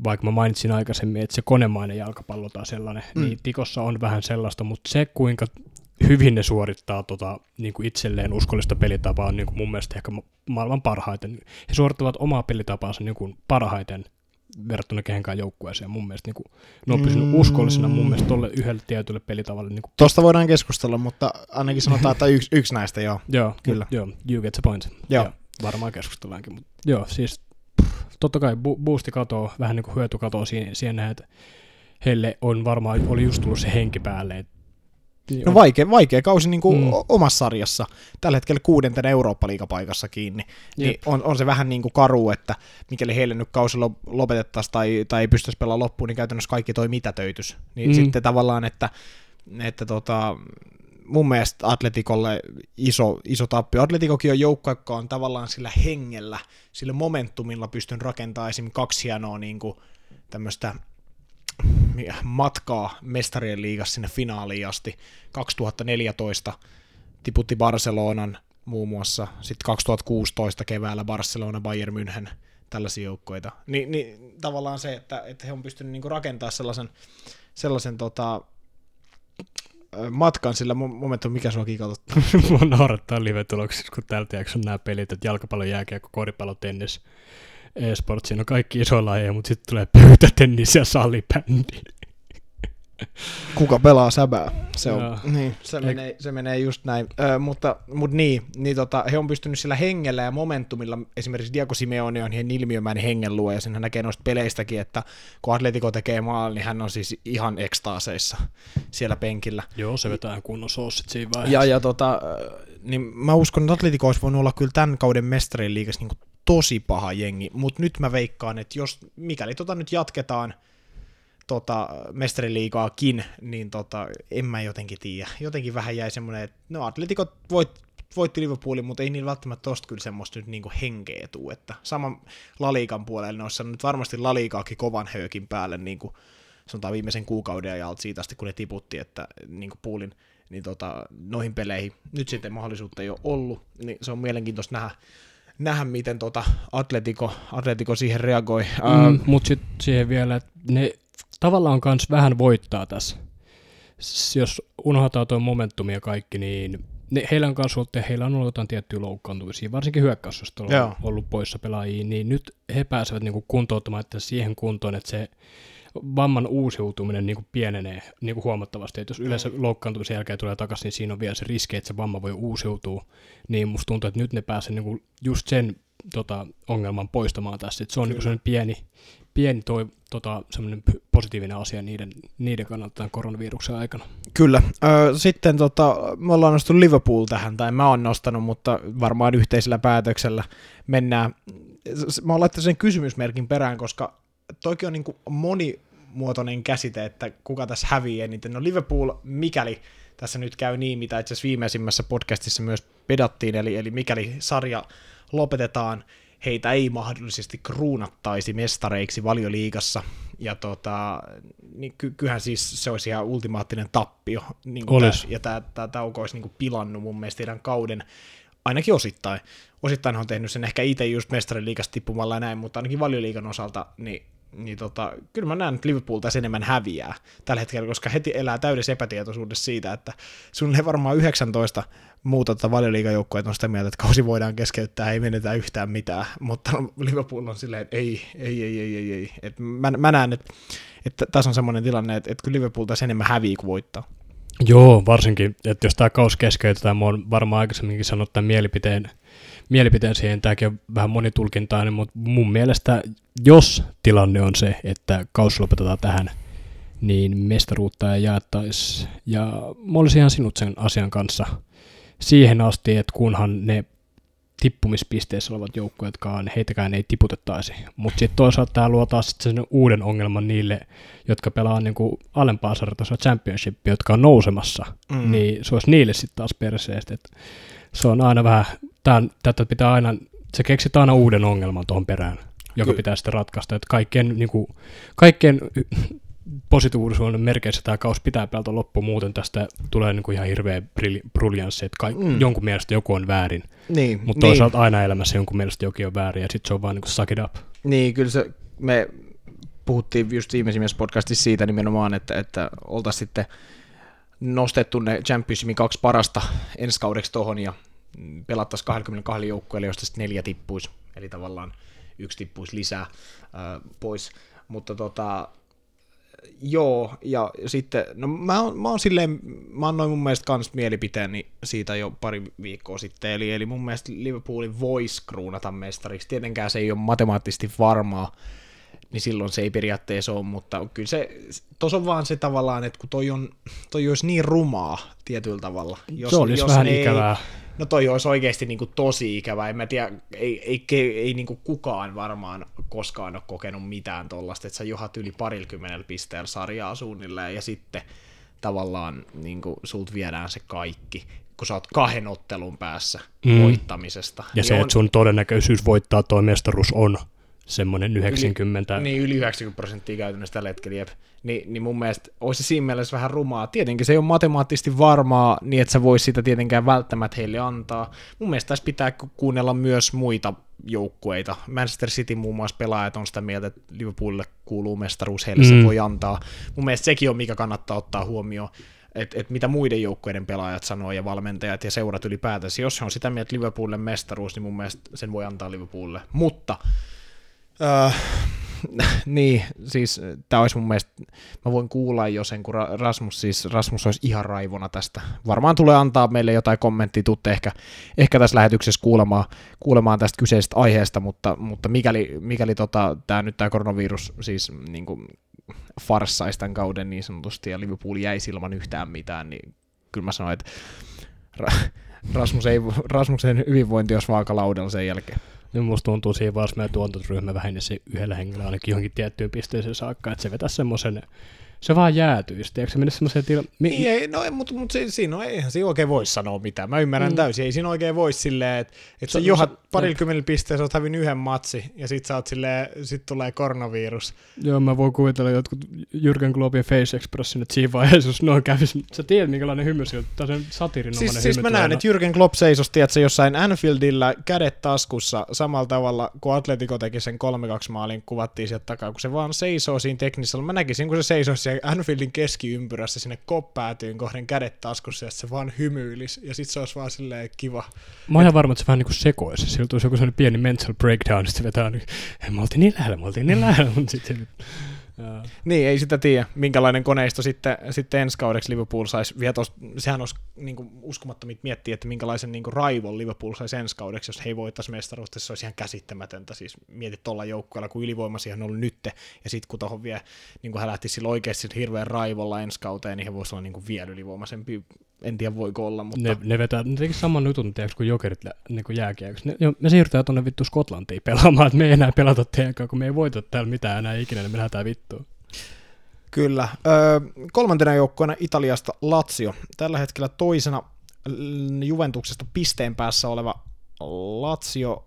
vaikka mä mainitsin aikaisemmin, että se konemainen jalkapallo tai sellainen, Mm. niin tikossa on vähän sellaista, mutta se kuinka hyvin ne suorittaa tota, niin kuin itselleen uskollista pelitapaa on niin kuin mun mielestä ehkä ma- maailman parhaiten. He suorittavat omaa pelitapaansa niin kuin parhaiten verrattuna kehenkään joukkueeseen. Mun mielestä niin kuin, ne on pysynyt Mm. uskollisena mun mielestä tolle yhdelle tietylle pelitavalle. Niin kuin, Tuosta voidaan keskustella, mutta ainakin sanotaan, että yksi, yksi näistä joo. joo, Kyllä. Joo, you get the point. Joo. Ja varmaan keskustellaankin. Mutta, joo, siis totta kai bu- boosti katoo, vähän niin kuin hyöty katoo siihen, siihen että heille on varmaan, oli just tullut se henki päälle. No vaikea, vaikea kausi niin kuin Mm. omassa sarjassa. Tällä hetkellä kuudentena Eurooppa-liigapaikassa kiinni. Niin on, on, se vähän niin kuin karu, että mikäli heille nyt kausi lo- lopetettaisiin tai, tai ei pystyisi pelaamaan loppuun, niin käytännössä kaikki toi mitätöitys. Niin mm. sitten tavallaan, että, että tota, mun mielestä Atletikolle iso, iso tappio. Atletikokin on joukko, joka on tavallaan sillä hengellä, sillä momentumilla pystyn rakentamaan esim. kaksi hienoa niin kuin tämmöistä matkaa mestarien liigassa sinne finaaliin asti. 2014 tiputti Barcelonan muun muassa, sitten 2016 keväällä Barcelona, Bayern München, tällaisia joukkoita. Ni, niin tavallaan se, että, että he on pystynyt niinku rakentamaan sellaisen, sellaisen tota, matkan sillä mo- momentum, mikä sua kiikottaa. Mua naurattaa live-tuloksissa, kun tältä jakson nämä pelit, että jalkapallo, jääkiekko, koripallo, tennis, e-sport, siinä on kaikki isoja lajeja, mutta sitten tulee pöytätennis ja salibändi. Kuka pelaa säbää? Se, on, Joo. niin, se, Eik- menee, se menee just näin. Ö, mutta, mutta niin, niin tota, he on pystynyt sillä hengellä ja momentumilla, esimerkiksi Diego Simeone on ihan ilmiömäinen hengen luo, ja sen näkee noista peleistäkin, että kun Atletico tekee maal, niin hän on siis ihan ekstaaseissa siellä penkillä. Joo, se vetää kunnon soossit siinä vaiheessa. Ja, ja tota, niin mä uskon, että Atletico olisi voinut olla kyllä tämän kauden mestarien liigassa niin tosi paha jengi, mutta nyt mä veikkaan, että jos, mikäli tota nyt jatketaan, tota, mestariliigaakin, niin tota, en mä jotenkin tiedä. Jotenkin vähän jäi semmoinen, että no Atletico voit, voitti Liverpoolin, mutta ei niillä välttämättä tosta kyllä semmoista nyt niinku henkeä tuu, että sama Laliikan puolella ne olisi nyt varmasti Laliikaakin kovan höökin päälle niin kuin sanotaan viimeisen kuukauden ajalta siitä asti, kun ne tiputti, että niin kuin puulin niin tota, noihin peleihin. Nyt sitten mahdollisuutta ei ole ollut, niin se on mielenkiintoista nähdä, nähdä miten tota Atletico, Atletico siihen reagoi. Mm, mutta sitten siihen vielä, että ne tavallaan kans vähän voittaa tässä. Jos unohtaa tuo momentumi ja kaikki, niin ne, heillä on kanssa ollut, heillä on ollut jotain tiettyjä loukkaantumisia, varsinkin hyökkäysostolla on ollut poissa pelaajia, niin nyt he pääsevät niinku kuntoutumaan että siihen kuntoon, että se vamman uusiutuminen niinku pienenee niinku huomattavasti. Et jos yleensä loukkaantumisen jälkeen tulee takaisin, niin siinä on vielä se riski, että se vamma voi uusiutua. Niin musta tuntuu, että nyt ne pääsee niinku just sen tota, ongelman poistamaan tässä. Et se on niinku sellainen pieni, pieni toi, tota, positiivinen asia niiden, niiden kannalta tämän koronaviruksen aikana. Kyllä. Sitten tota, me ollaan nostettu Liverpool tähän, tai mä oon nostanut, mutta varmaan yhteisellä päätöksellä mennään. Mä oon laittanut sen kysymysmerkin perään, koska toki on niin kuin monimuotoinen käsite, että kuka tässä hävii eniten. No Liverpool, mikäli tässä nyt käy niin, mitä itse asiassa viimeisimmässä podcastissa myös pedattiin, eli, eli mikäli sarja lopetetaan, heitä ei mahdollisesti kruunattaisi mestareiksi valioliigassa, ja tota, niin ky- kyllähän siis se olisi ihan ultimaattinen tappio, niin kuin Olis. tää, ja tämä tää tauko olisi niin kuin pilannut mun mielestä heidän kauden, ainakin osittain. Osittain on tehnyt sen ehkä itse just mestariliigasta tippumalla ja näin, mutta ainakin valioliigan osalta, niin niin tota, kyllä mä näen, että Liverpool tässä enemmän häviää tällä hetkellä, koska heti elää täydessä epätietoisuudessa siitä, että sulle varmaan 19 muuta tota valioliigajoukkoja on sitä mieltä, että kausi voidaan keskeyttää, ei menetä yhtään mitään, mutta Liverpool on silleen, että ei, ei, ei, ei, ei, ei. Et mä, mä näen, että, että tässä on semmoinen tilanne, että, että kyllä Liverpool tässä enemmän häviää kuin voittaa. Joo, varsinkin, että jos tämä kausi keskeytetään, mä oon varmaan aikaisemminkin sanonut tämän mielipiteen, mielipiteen siihen, tämäkin on vähän monitulkintainen, mutta mun mielestä, jos tilanne on se, että kausi lopetetaan tähän, niin mestaruutta ei jaettaisi. Ja mä olisin ihan sinut sen asian kanssa siihen asti, että kunhan ne tippumispisteissä olevat joukkueetkaan, heitäkään ei tiputettaisi. Mutta sitten toisaalta tämä luo taas sitten sen uuden ongelman niille, jotka pelaa niinku alempaa sarjatasoa championshipia, jotka on nousemassa, mm. niin se olisi niille sitten taas perseestä. Et se on aina vähän, tämän, tätä pitää aina, se keksit aina uuden ongelman tuohon perään, joka Ky- pitää sitten ratkaista. Että kaikkien, niinku, kaikkien positiivisuuden merkeissä tämä kaus pitää pelata loppu, muuten tästä tulee niinku ihan hirveä bruljanssi, että kaik- Mm. jonkun mielestä joku on väärin. Niin, Mutta niin, toisaalta aina elämässä jonkun mielestä jokin on väärin, ja sitten se on vaan niinku suck it up. niin, kyllä se, me puhuttiin just viimeisimmässä podcastissa siitä nimenomaan, että, että oltaisiin sitten nostettu ne Championshipin kaksi parasta ensi kaudeksi tohon ja pelattaisiin 22 joukkueelle, josta sitten neljä tippuisi, eli tavallaan yksi tippuisi lisää ää, pois. Mutta tota, joo, ja sitten, no mä oon, mä oon silleen, mä annoin mun mielestä kans mielipiteeni siitä jo pari viikkoa sitten, eli, eli mun mielestä Liverpoolin voisi kruunata mestariksi, tietenkään se ei ole matemaattisesti varmaa, niin silloin se ei periaatteessa ole, mutta kyllä se, tuossa on vaan se tavallaan, että kun toi, on, toi olisi niin rumaa tietyllä tavalla. Jos, se olisi vähän ne ikävää. No toi olisi oikeasti niin kuin tosi ikävää, en mä tiedä, ei, ei, ei, ei niin kuin kukaan varmaan koskaan ole kokenut mitään tollasta, että sä johat yli parillakymmenellä pisteellä sarjaa suunnilleen, ja sitten tavallaan niin kuin, sulta viedään se kaikki, kun sä oot kahden ottelun päässä Mm. voittamisesta. Ja Niin se, on- että sun todennäköisyys voittaa tuo mestaruus on semmoinen 90. Niin, yli 90 prosenttia käytännössä tällä hetkellä, jep. Ni, niin mun mielestä olisi se siinä mielessä vähän rumaa. Tietenkin se ei ole matemaattisesti varmaa, niin että sä vois sitä tietenkään välttämättä heille antaa. Mun mielestä tässä pitää ku- kuunnella myös muita joukkueita. Manchester City muun muassa pelaajat on sitä mieltä, että Liverpoolille kuuluu mestaruus, heille mm. Se voi antaa. Mun mielestä sekin on, mikä kannattaa ottaa huomioon, että et mitä muiden joukkueiden pelaajat sanoo ja valmentajat ja seurat ylipäätänsä. Jos se on sitä mieltä, että Liverpoolille mestaruus, niin mun mielestä sen voi antaa Liverpoolille. Mutta Öö, niin, siis tämä olisi mun mielestä, mä voin kuulla jo sen, kun Ra- Rasmus, siis Rasmus olisi ihan raivona tästä. Varmaan tulee antaa meille jotain kommenttia, tuutte ehkä, ehkä tässä lähetyksessä kuulemaan, kuulemaan tästä kyseisestä aiheesta, mutta, mutta mikäli, mikäli tota, tämä nyt tämä koronavirus siis niin kuin farssaisi tämän kauden niin sanotusti ja Liverpool jäisi ilman yhtään mitään, niin kyllä mä sanoin, että Ra- Rasmus ei, Rasmuksen hyvinvointi olisi vaakalaudella sen jälkeen. Niin musta tuntuu siinä vaiheessa meidän tuotantoryhmä vähenisi yhdellä hengellä ainakin johonkin tiettyyn pisteeseen saakka, että se vetäisi semmoisen, se vaan jäätyisi, tiedätkö se menisi semmoiseen tilaan, Niin, ei, no, mutta, mutta si- siinä on, eihän siinä oikein voi sanoa mitään. Mä ymmärrän mm. täysin. Ei siinä oikein voi silleen, että, että sä Se- johat se- parilla pisteellä, sä oot hävinnyt yhden matsi, ja sit sä oot silleen, sit tulee koronavirus. Joo, mä voin kuvitella jotkut Jürgen Kloppin Face Expressin, että siinä vaiheessa, jos noin kävisi, sä tiedät minkälainen hymy siltä, tai sen satirinomainen Siis, siis mä näen, että Jürgen Klopp seisosi, tiedätkö, jossain Anfieldillä kädet taskussa samalla tavalla, kun Atletico teki sen 3-2 maalin, kuvattiin sieltä takaa, kun se vaan seisoo siinä teknisellä. Mä näkisin, kun se seisoo siellä Anfieldin keskiympyrässä sinne koppäätyyn kohden kädet taskussa, ja se vaan hymyilisi, ja sit se olisi vaan silleen kiva. Mä oon ihan varma, että se vähän niin kuin sekoisi. Sillä tulisi joku sellainen pieni mental breakdown, sitten vetää, niin, "Hei, me oltiin niin lähellä, me oltiin niin lähellä, mutta sitten Niin, ei sitä tiedä, minkälainen koneisto sitten, sitten ensi kaudeksi Liverpool saisi. Vielä tos, sehän olisi niin kuin, uskomattomit miettiä, että minkälaisen niin kuin, raivon Liverpool saisi ensi kaudeksi, jos he ei voittaisi mestaruutta. Se olisi ihan käsittämätöntä. Siis mietit tuolla joukkueella, kun ylivoimaisia on ollut nytte, ja sitten kun tuohon vielä niin kuin he lähtisi sillä oikeasti hirveän raivolla ensi kauteen, niin he voisivat olla niin kuin, vielä ylivoimaisempi. En tiedä voiko olla, mutta... Ne, ne vetää, ne teki saman jutun, tiedätkö, kuin jokerit lä- niin kuin jääkiekossa. Ne, jo, me siirrytään tuonne vittu Skotlantiin pelaamaan, että me ei enää pelata teidän kun me ei voita täällä mitään enää ikinä, niin me lähdetään vittuun. Kyllä. Öö, kolmantena joukkueena Italiasta Lazio. Tällä hetkellä toisena Juventuksesta pisteen päässä oleva Lazio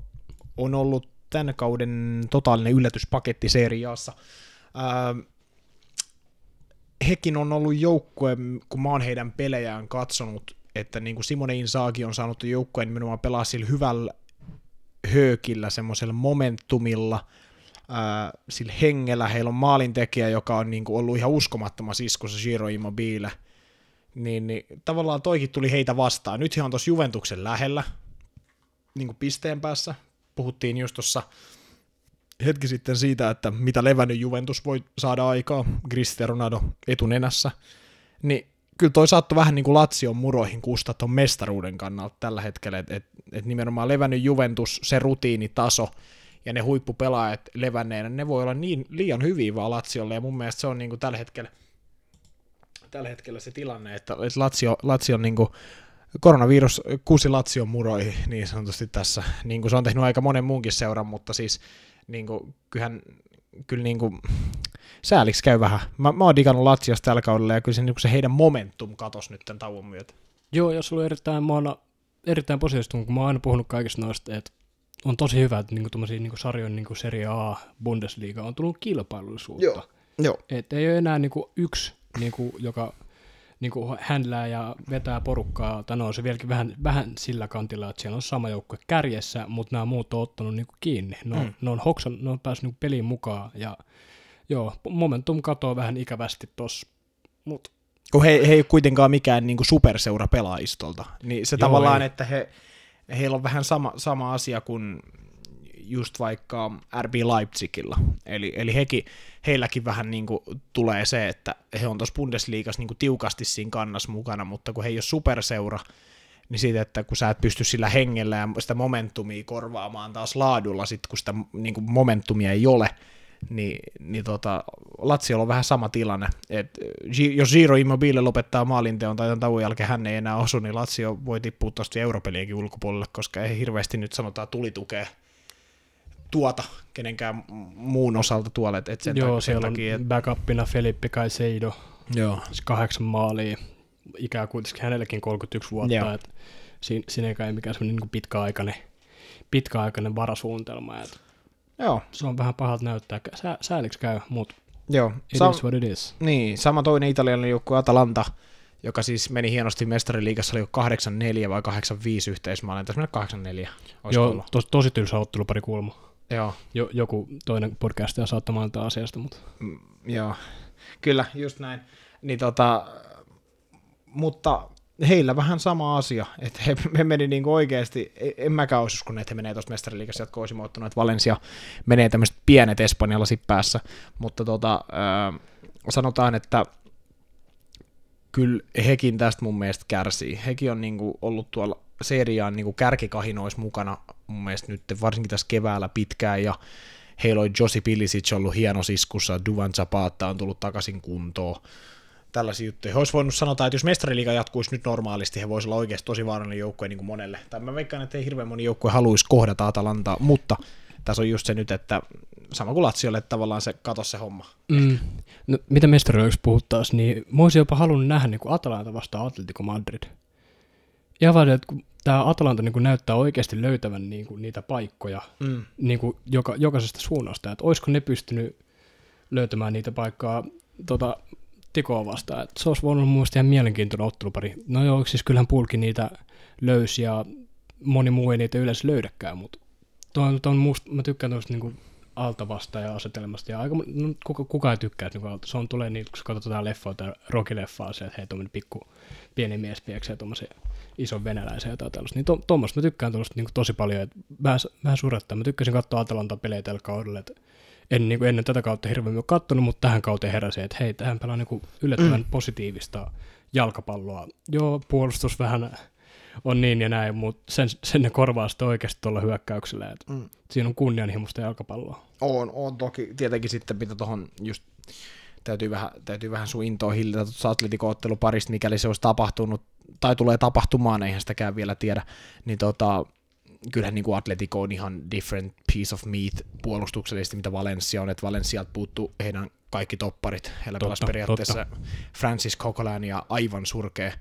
on ollut tämän kauden totaalinen yllätyspaketti seriaassa. Öö, hekin on ollut joukkue, kun mä oon heidän pelejään katsonut, että niin kuin Simone Inzaghi on saanut joukkueen nimenomaan pelaa sillä hyvällä höökillä, semmoisella momentumilla, sillä hengellä. Heillä on maalintekijä, joka on niin kuin ollut ihan uskomattomassa iskussa Giro Immobile. Niin, niin tavallaan toikin tuli heitä vastaan. Nyt he on tuossa Juventuksen lähellä, niin kuin pisteen päässä. Puhuttiin just tuossa hetki sitten siitä, että mitä levännyt Juventus voi saada aikaa, Cristiano Ronaldo etunenässä. Niin kyllä toi saattoi vähän niin kuin Lazion muroihin kustaa tuon mestaruuden kannalta tällä hetkellä, että et, et nimenomaan levännyt Juventus, se rutiinitaso ja ne huippupelaajat levänneenä, ne voi olla niin liian hyviä vaan Laziolle, ja mun mielestä se on niin kuin tällä hetkellä tällä hetkellä se tilanne, että Lazio, Lazio on niin kuin koronavirus kusi Latsion muroihin niin sanotusti tässä, niin kuin se on tehnyt aika monen muunkin seuran, mutta siis niin kuin, kyllähän kyllä niin kuin, sääliksi käy vähän. Mä, mä oon digannut Latsiosta tällä kaudella ja kyllä se, niin se heidän momentum katosi nyt tämän tauon myötä. Joo, jos ollut erittäin, mä oon erittäin positiivista, kun mä oon aina puhunut kaikista noista, että on tosi hyvä, että niinku niinku sarjojen niinku Serie A, Bundesliga on tullut kilpailullisuutta. Joo. Joo. Et ei ole enää niinku yksi, niinku, joka niinku händlää ja vetää porukkaa, tai no, se vieläkin vähän, vähän sillä kantilla, että siellä on sama joukkue kärjessä, mutta nämä muut on ottanut niinku kiinni. Ne on, mm. ne on, hoksan, ne on päässyt niinku peliin mukaan, ja joo, momentum katoaa vähän ikävästi tossa, mutta kun he, he ei ole kuitenkaan mikään niin kuin superseura pelaajistolta, niin se Joo, tavallaan, ei. että he, heillä on vähän sama, sama asia kuin just vaikka RB Leipzigilla. Eli, eli hekin, heilläkin vähän niin kuin tulee se, että he on tuossa Bundesliigassa niin kuin tiukasti siinä kannassa mukana, mutta kun he ei ole superseura, niin siitä, että kun sä et pysty sillä hengellä ja sitä momentumia korvaamaan taas laadulla, sit kun sitä niin kuin momentumia ei ole, niin, niin tota, Laziolla on vähän sama tilanne. Et, jos Giro Immobile lopettaa maalinteon tai tämän tauon jälkeen hän ei enää osu, niin Lazio voi tippua tuosta europelienkin ulkopuolelle, koska ei hirveästi nyt sanotaan tulitukea tuota kenenkään muun osalta tuolle. Et sen Joo, siellä takia, on et... backupina Felipe Caicedo, Joo. Siis kahdeksan maalia, ikää kuitenkin hänellekin 31 vuotta, Joo. et siinä, siinä ei mikään semmoinen niin pitkäaikainen, pitkäaikainen varasuunnitelma. Et Joo. Se on vähän pahalta näyttää. Sä, sääliksi käy, mutta Joo. it Sam- is what it is. Niin, sama toinen italialainen joukkue Atalanta, joka siis meni hienosti mestariliigassa, oli 8-4 vai 8-5 yhteismaalin, tässä mennä 8-4. Joo, to, tosi tylsä ottelupari kuulma. Joo. Jo, joku toinen podcast ja saattaa mainita asiasta, mutta... Mm, joo, kyllä, just näin. Niin tota, mutta heillä vähän sama asia, että he, he meni niin oikeasti, en mäkään olisi uskonut, että he menee tuosta mestariliikassa jatko muuttunut, että Valencia menee tämmöiset pienet espanjalasit päässä, mutta tota, äh, sanotaan, että kyllä hekin tästä mun mielestä kärsii. Hekin on niin kuin ollut tuolla seriaan niin kuin kärkikahinoissa mukana mun mielestä nyt varsinkin tässä keväällä pitkään, ja heillä on Josi Pillisic ollut hieno siskussa, Duvan Zapata on tullut takaisin kuntoon, tällaisia juttuja. He olisi voinut sanoa, että jos mestariliiga jatkuisi nyt normaalisti, he voisivat olla oikeasti tosi vaarallinen joukkue niin kuin monelle. Tai mä veikkaan, että ei hirveän moni joukkue haluaisi kohdata Atalantaa, mutta tässä on just se nyt, että sama kuin Latsiolle, että tavallaan se katosi se homma. Mm. No, mitä mestariliigassa puhuttaisiin, niin mä olisin jopa halunnut nähdä niin kuin Atalanta vastaan Atletico Madrid. Ihan vaan, että kun tämä Atalanta niin kuin näyttää oikeasti löytävän niin kuin niitä paikkoja mm. niin kuin joka, jokaisesta suunnasta, että olisiko ne pystynyt löytämään niitä paikkaa tota, Tikoa vastaan. Et se olisi voinut mun ihan mielenkiintoinen ottelupari. No joo, siis kyllähän Pulki niitä löysi ja moni muu ei niitä yleensä löydäkään, mutta tuon, tuon musta, mä tykkään tuosta niinku alta ja asetelmasta. Ja aika, no, kuka, kuka ei tykkää, että niinku, se on tulee niin, kun katsotaan leffoa tai rockileffaa, se, että hei, tuommoinen pikku pieni mies pieksee tuommoisen ison venäläisen jotain tällaista. Niin to, mä tykkään tuosta niinku tosi paljon, että vähän, vähän surettaa. Mä tykkäsin katsoa Atalanta pelejä tällä kaudella, että en niin kuin ennen tätä kautta hirveämmin ole kattonut, mutta tähän kauteen heräsi, että hei, tähän pelaa niin kuin yllättävän mm. positiivista jalkapalloa. Joo, puolustus vähän on niin ja näin, mutta sen, sen ne korvaa sitten oikeasti tuolla hyökkäyksellä. Että mm. Siinä on kunnianhimoista jalkapalloa. On, on toki. Tietenkin sitten, mitä tuohon just täytyy vähän, täytyy vähän sun intoa hillitä tuossa atletikootteluparista, mikäli se olisi tapahtunut tai tulee tapahtumaan, eihän sitäkään vielä tiedä, niin tota, kyllähän niin kuin Atletico on ihan different piece of meat puolustuksellisesti, mitä Valencia on, että Valencialta puuttuu heidän kaikki topparit. Heillä pelasi periaatteessa totta. Francis Coquelin ja aivan surkea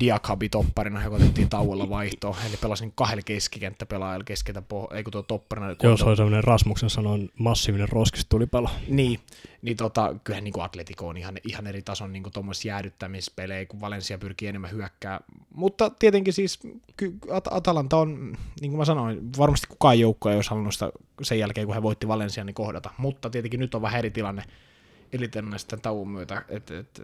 Diakabi topparina, joka otettiin tauolla vaihtoon, eli pelasin kahdella keskikenttäpelaajalla keskeltä, po- ei kun tuo topparina. Joo, se oli semmoinen Rasmuksen sanon massiivinen roskistulipalo. Niin, niin tota, kyllähän niin Atletico on ihan, ihan eri tason niin tuommoisia jäädyttämispelejä, kun Valencia pyrkii enemmän hyökkää. Mutta tietenkin siis At- Atalanta on, niin kuin mä sanoin, varmasti kukaan joukko ei olisi halunnut sitä sen jälkeen, kun he voitti Valencia, niin kohdata. Mutta tietenkin nyt on vähän eri tilanne elitennä sitten tauon myötä. Et, et,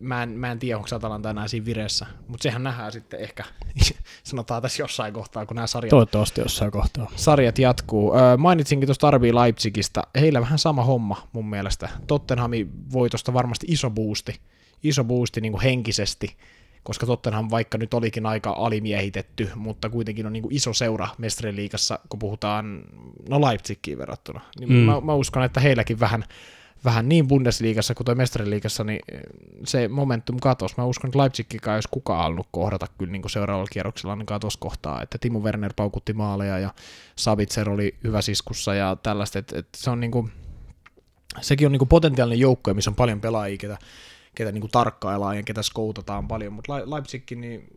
mä, en, mä en tiedä, onko Atalanta enää siinä vireessä, mutta sehän nähdään sitten ehkä, sanotaan tässä jossain kohtaa, kun nämä sarjat... Toivottavasti jossain kohtaa. Sarjat jatkuu. Öö, mainitsinkin tuosta RB Leipzigistä. Heillä vähän sama homma mun mielestä. Tottenhamin voitosta varmasti iso boosti. Iso boosti niin kuin henkisesti koska Tottenham vaikka nyt olikin aika alimiehitetty, mutta kuitenkin on niin kuin iso seura mestariliigassa, kun puhutaan no Leipzigiin verrattuna. Niin mm. mä, mä, uskon, että heilläkin vähän vähän niin Bundesliigassa kuin toi Mestariliigassa, niin se momentum katos. Mä uskon, että Leipzigkikaan jos kukaan halunnut kohdata kyllä niin kuin seuraavalla kierroksella, niin katos kohtaa, että Timo Werner paukutti maaleja ja Sabitzer oli hyvä siskussa ja tällaista, että, että se on niin kuin, sekin on niin kuin potentiaalinen joukko, missä on paljon pelaajia, ketä, ketä niin kuin tarkkaillaan ja ketä skoutataan paljon, mutta Leipzigkin, niin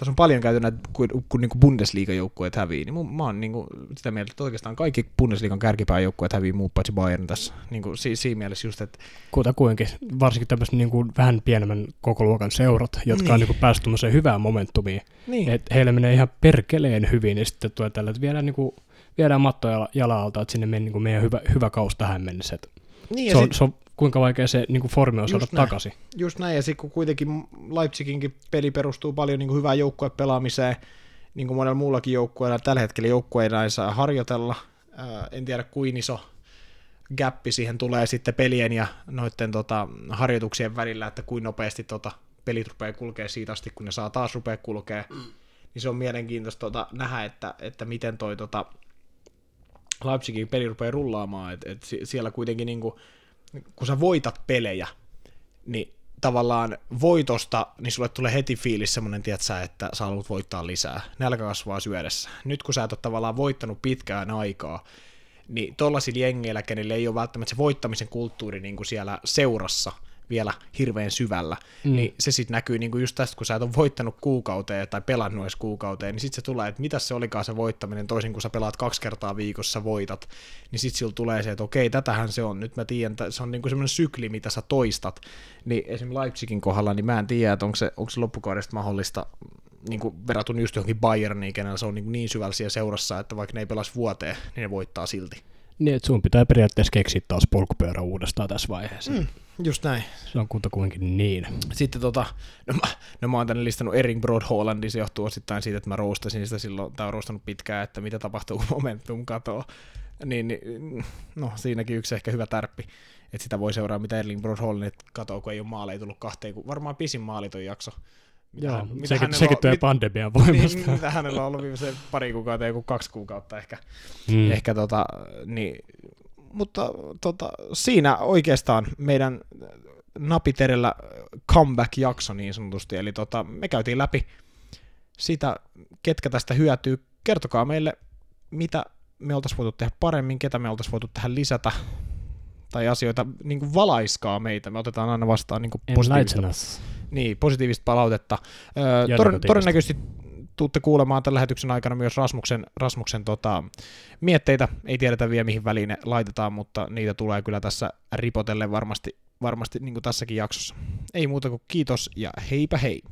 tässä on paljon käyty näitä, kun, kun niin Bundesliga-joukkueet hävii, niin mä oon niin kuin sitä mieltä, että oikeastaan kaikki Bundesliigan kärkipääjoukkueet hävii muut paitsi Bayern tässä. Niin kuin, si, siinä mielessä just, että... Kutakuinkin, varsinkin tämmöiset niin kuin vähän pienemmän koko luokan seurat, jotka niin. on niin kuin päässyt hyvään momentumiin. Niin. Että heillä menee ihan perkeleen hyvin, ja sitten tulee tällä, että viedään, niin kuin, viedään mattoja jalalta, että sinne meni niin kuin meidän hyvä, hyvä kausi tähän mennessä. Niin, se, on, sit... se on kuinka vaikea se niin kuin formi on saada näin. takaisin. Just näin, ja sitten kun kuitenkin Leipziginkin peli perustuu paljon niin kuin hyvään joukkuepelaamiseen, niin kuin monella muullakin joukkueella, tällä hetkellä joukkueilla ei saa harjoitella, en tiedä kuin iso gappi siihen tulee sitten pelien ja noiden tota, harjoituksien välillä, että kuin nopeasti tota, pelit rupeaa kulkea siitä asti, kun ne saa taas rupea kulkea, mm. niin se on mielenkiintoista tota, nähdä, että, että miten toi tota, Leipzigin peli rupeaa rullaamaan, että et siellä kuitenkin niinku, kun sä voitat pelejä, niin tavallaan voitosta, niin sulle tulee heti fiilis semmoinen, tietsä, että sä haluat voittaa lisää. Nälkä kasvaa syödessä. Nyt kun sä et ole tavallaan voittanut pitkään aikaa, niin tollaisilla jengeillä, kenelle ei ole välttämättä se voittamisen kulttuuri niin kuin siellä seurassa – vielä hirveän syvällä, mm. niin se sitten näkyy niinku just tästä, kun sä et ole voittanut kuukauteen tai pelannut edes kuukauteen, niin sitten se tulee, että mitä se olikaan se voittaminen, toisin kun sä pelaat kaksi kertaa viikossa voitat, niin sitten sillä tulee se, että okei, tätähän se on, nyt mä tiedän, että se on niinku semmoinen sykli, mitä sä toistat, niin esimerkiksi Leipzigin kohdalla, niin mä en tiedä, että onko se, onko se loppukaudesta mahdollista niin kuin verrattuna just johonkin Bayerniin, kenellä se on niin, niin syvällä siellä seurassa, että vaikka ne ei pelasi vuoteen, niin ne voittaa silti. Niin, että sun pitää periaatteessa keksiä taas polkupyörä uudestaan tässä vaiheessa. Mm, just näin. Se on kuitenkin niin. Sitten tota, no mä, no mä oon tänne listannut Erin Broad Hollandin, se johtuu osittain siitä, että mä roostasin sitä silloin, tai on roostannut pitkään, että mitä tapahtuu, kun momentum katoo. Niin, niin, no siinäkin yksi ehkä hyvä tärppi, että sitä voi seuraa, mitä Erling Broad Hollandin katoo, kun ei ole maaleja tullut kahteen, kun varmaan pisin maaliton jakso mitä Joo, hän, mitä sekin, sekin tulee pandemian voimasta. Niin, mitä hänellä on ollut viimeisen pari kuukautta, joku kaksi kuukautta ehkä. Mm. ehkä tota, niin, mutta tota, siinä oikeastaan meidän napiterellä comeback-jakso niin sanotusti, eli tota, me käytiin läpi sitä, ketkä tästä hyötyy. Kertokaa meille, mitä me oltaisiin voitu tehdä paremmin, ketä me oltaisiin voitu tähän lisätä, tai asioita, niin kuin valaiskaa meitä, me otetaan aina vastaan niin kuin positiivista, niin, positiivista palautetta. Öö, tor- todennäköisesti tuutte kuulemaan tämän lähetyksen aikana myös Rasmuksen, Rasmuksen tota, mietteitä. Ei tiedetä vielä mihin väliin ne laitetaan, mutta niitä tulee kyllä tässä ripotelle varmasti, varmasti niin kuin tässäkin jaksossa. Ei muuta kuin kiitos ja heipä hei!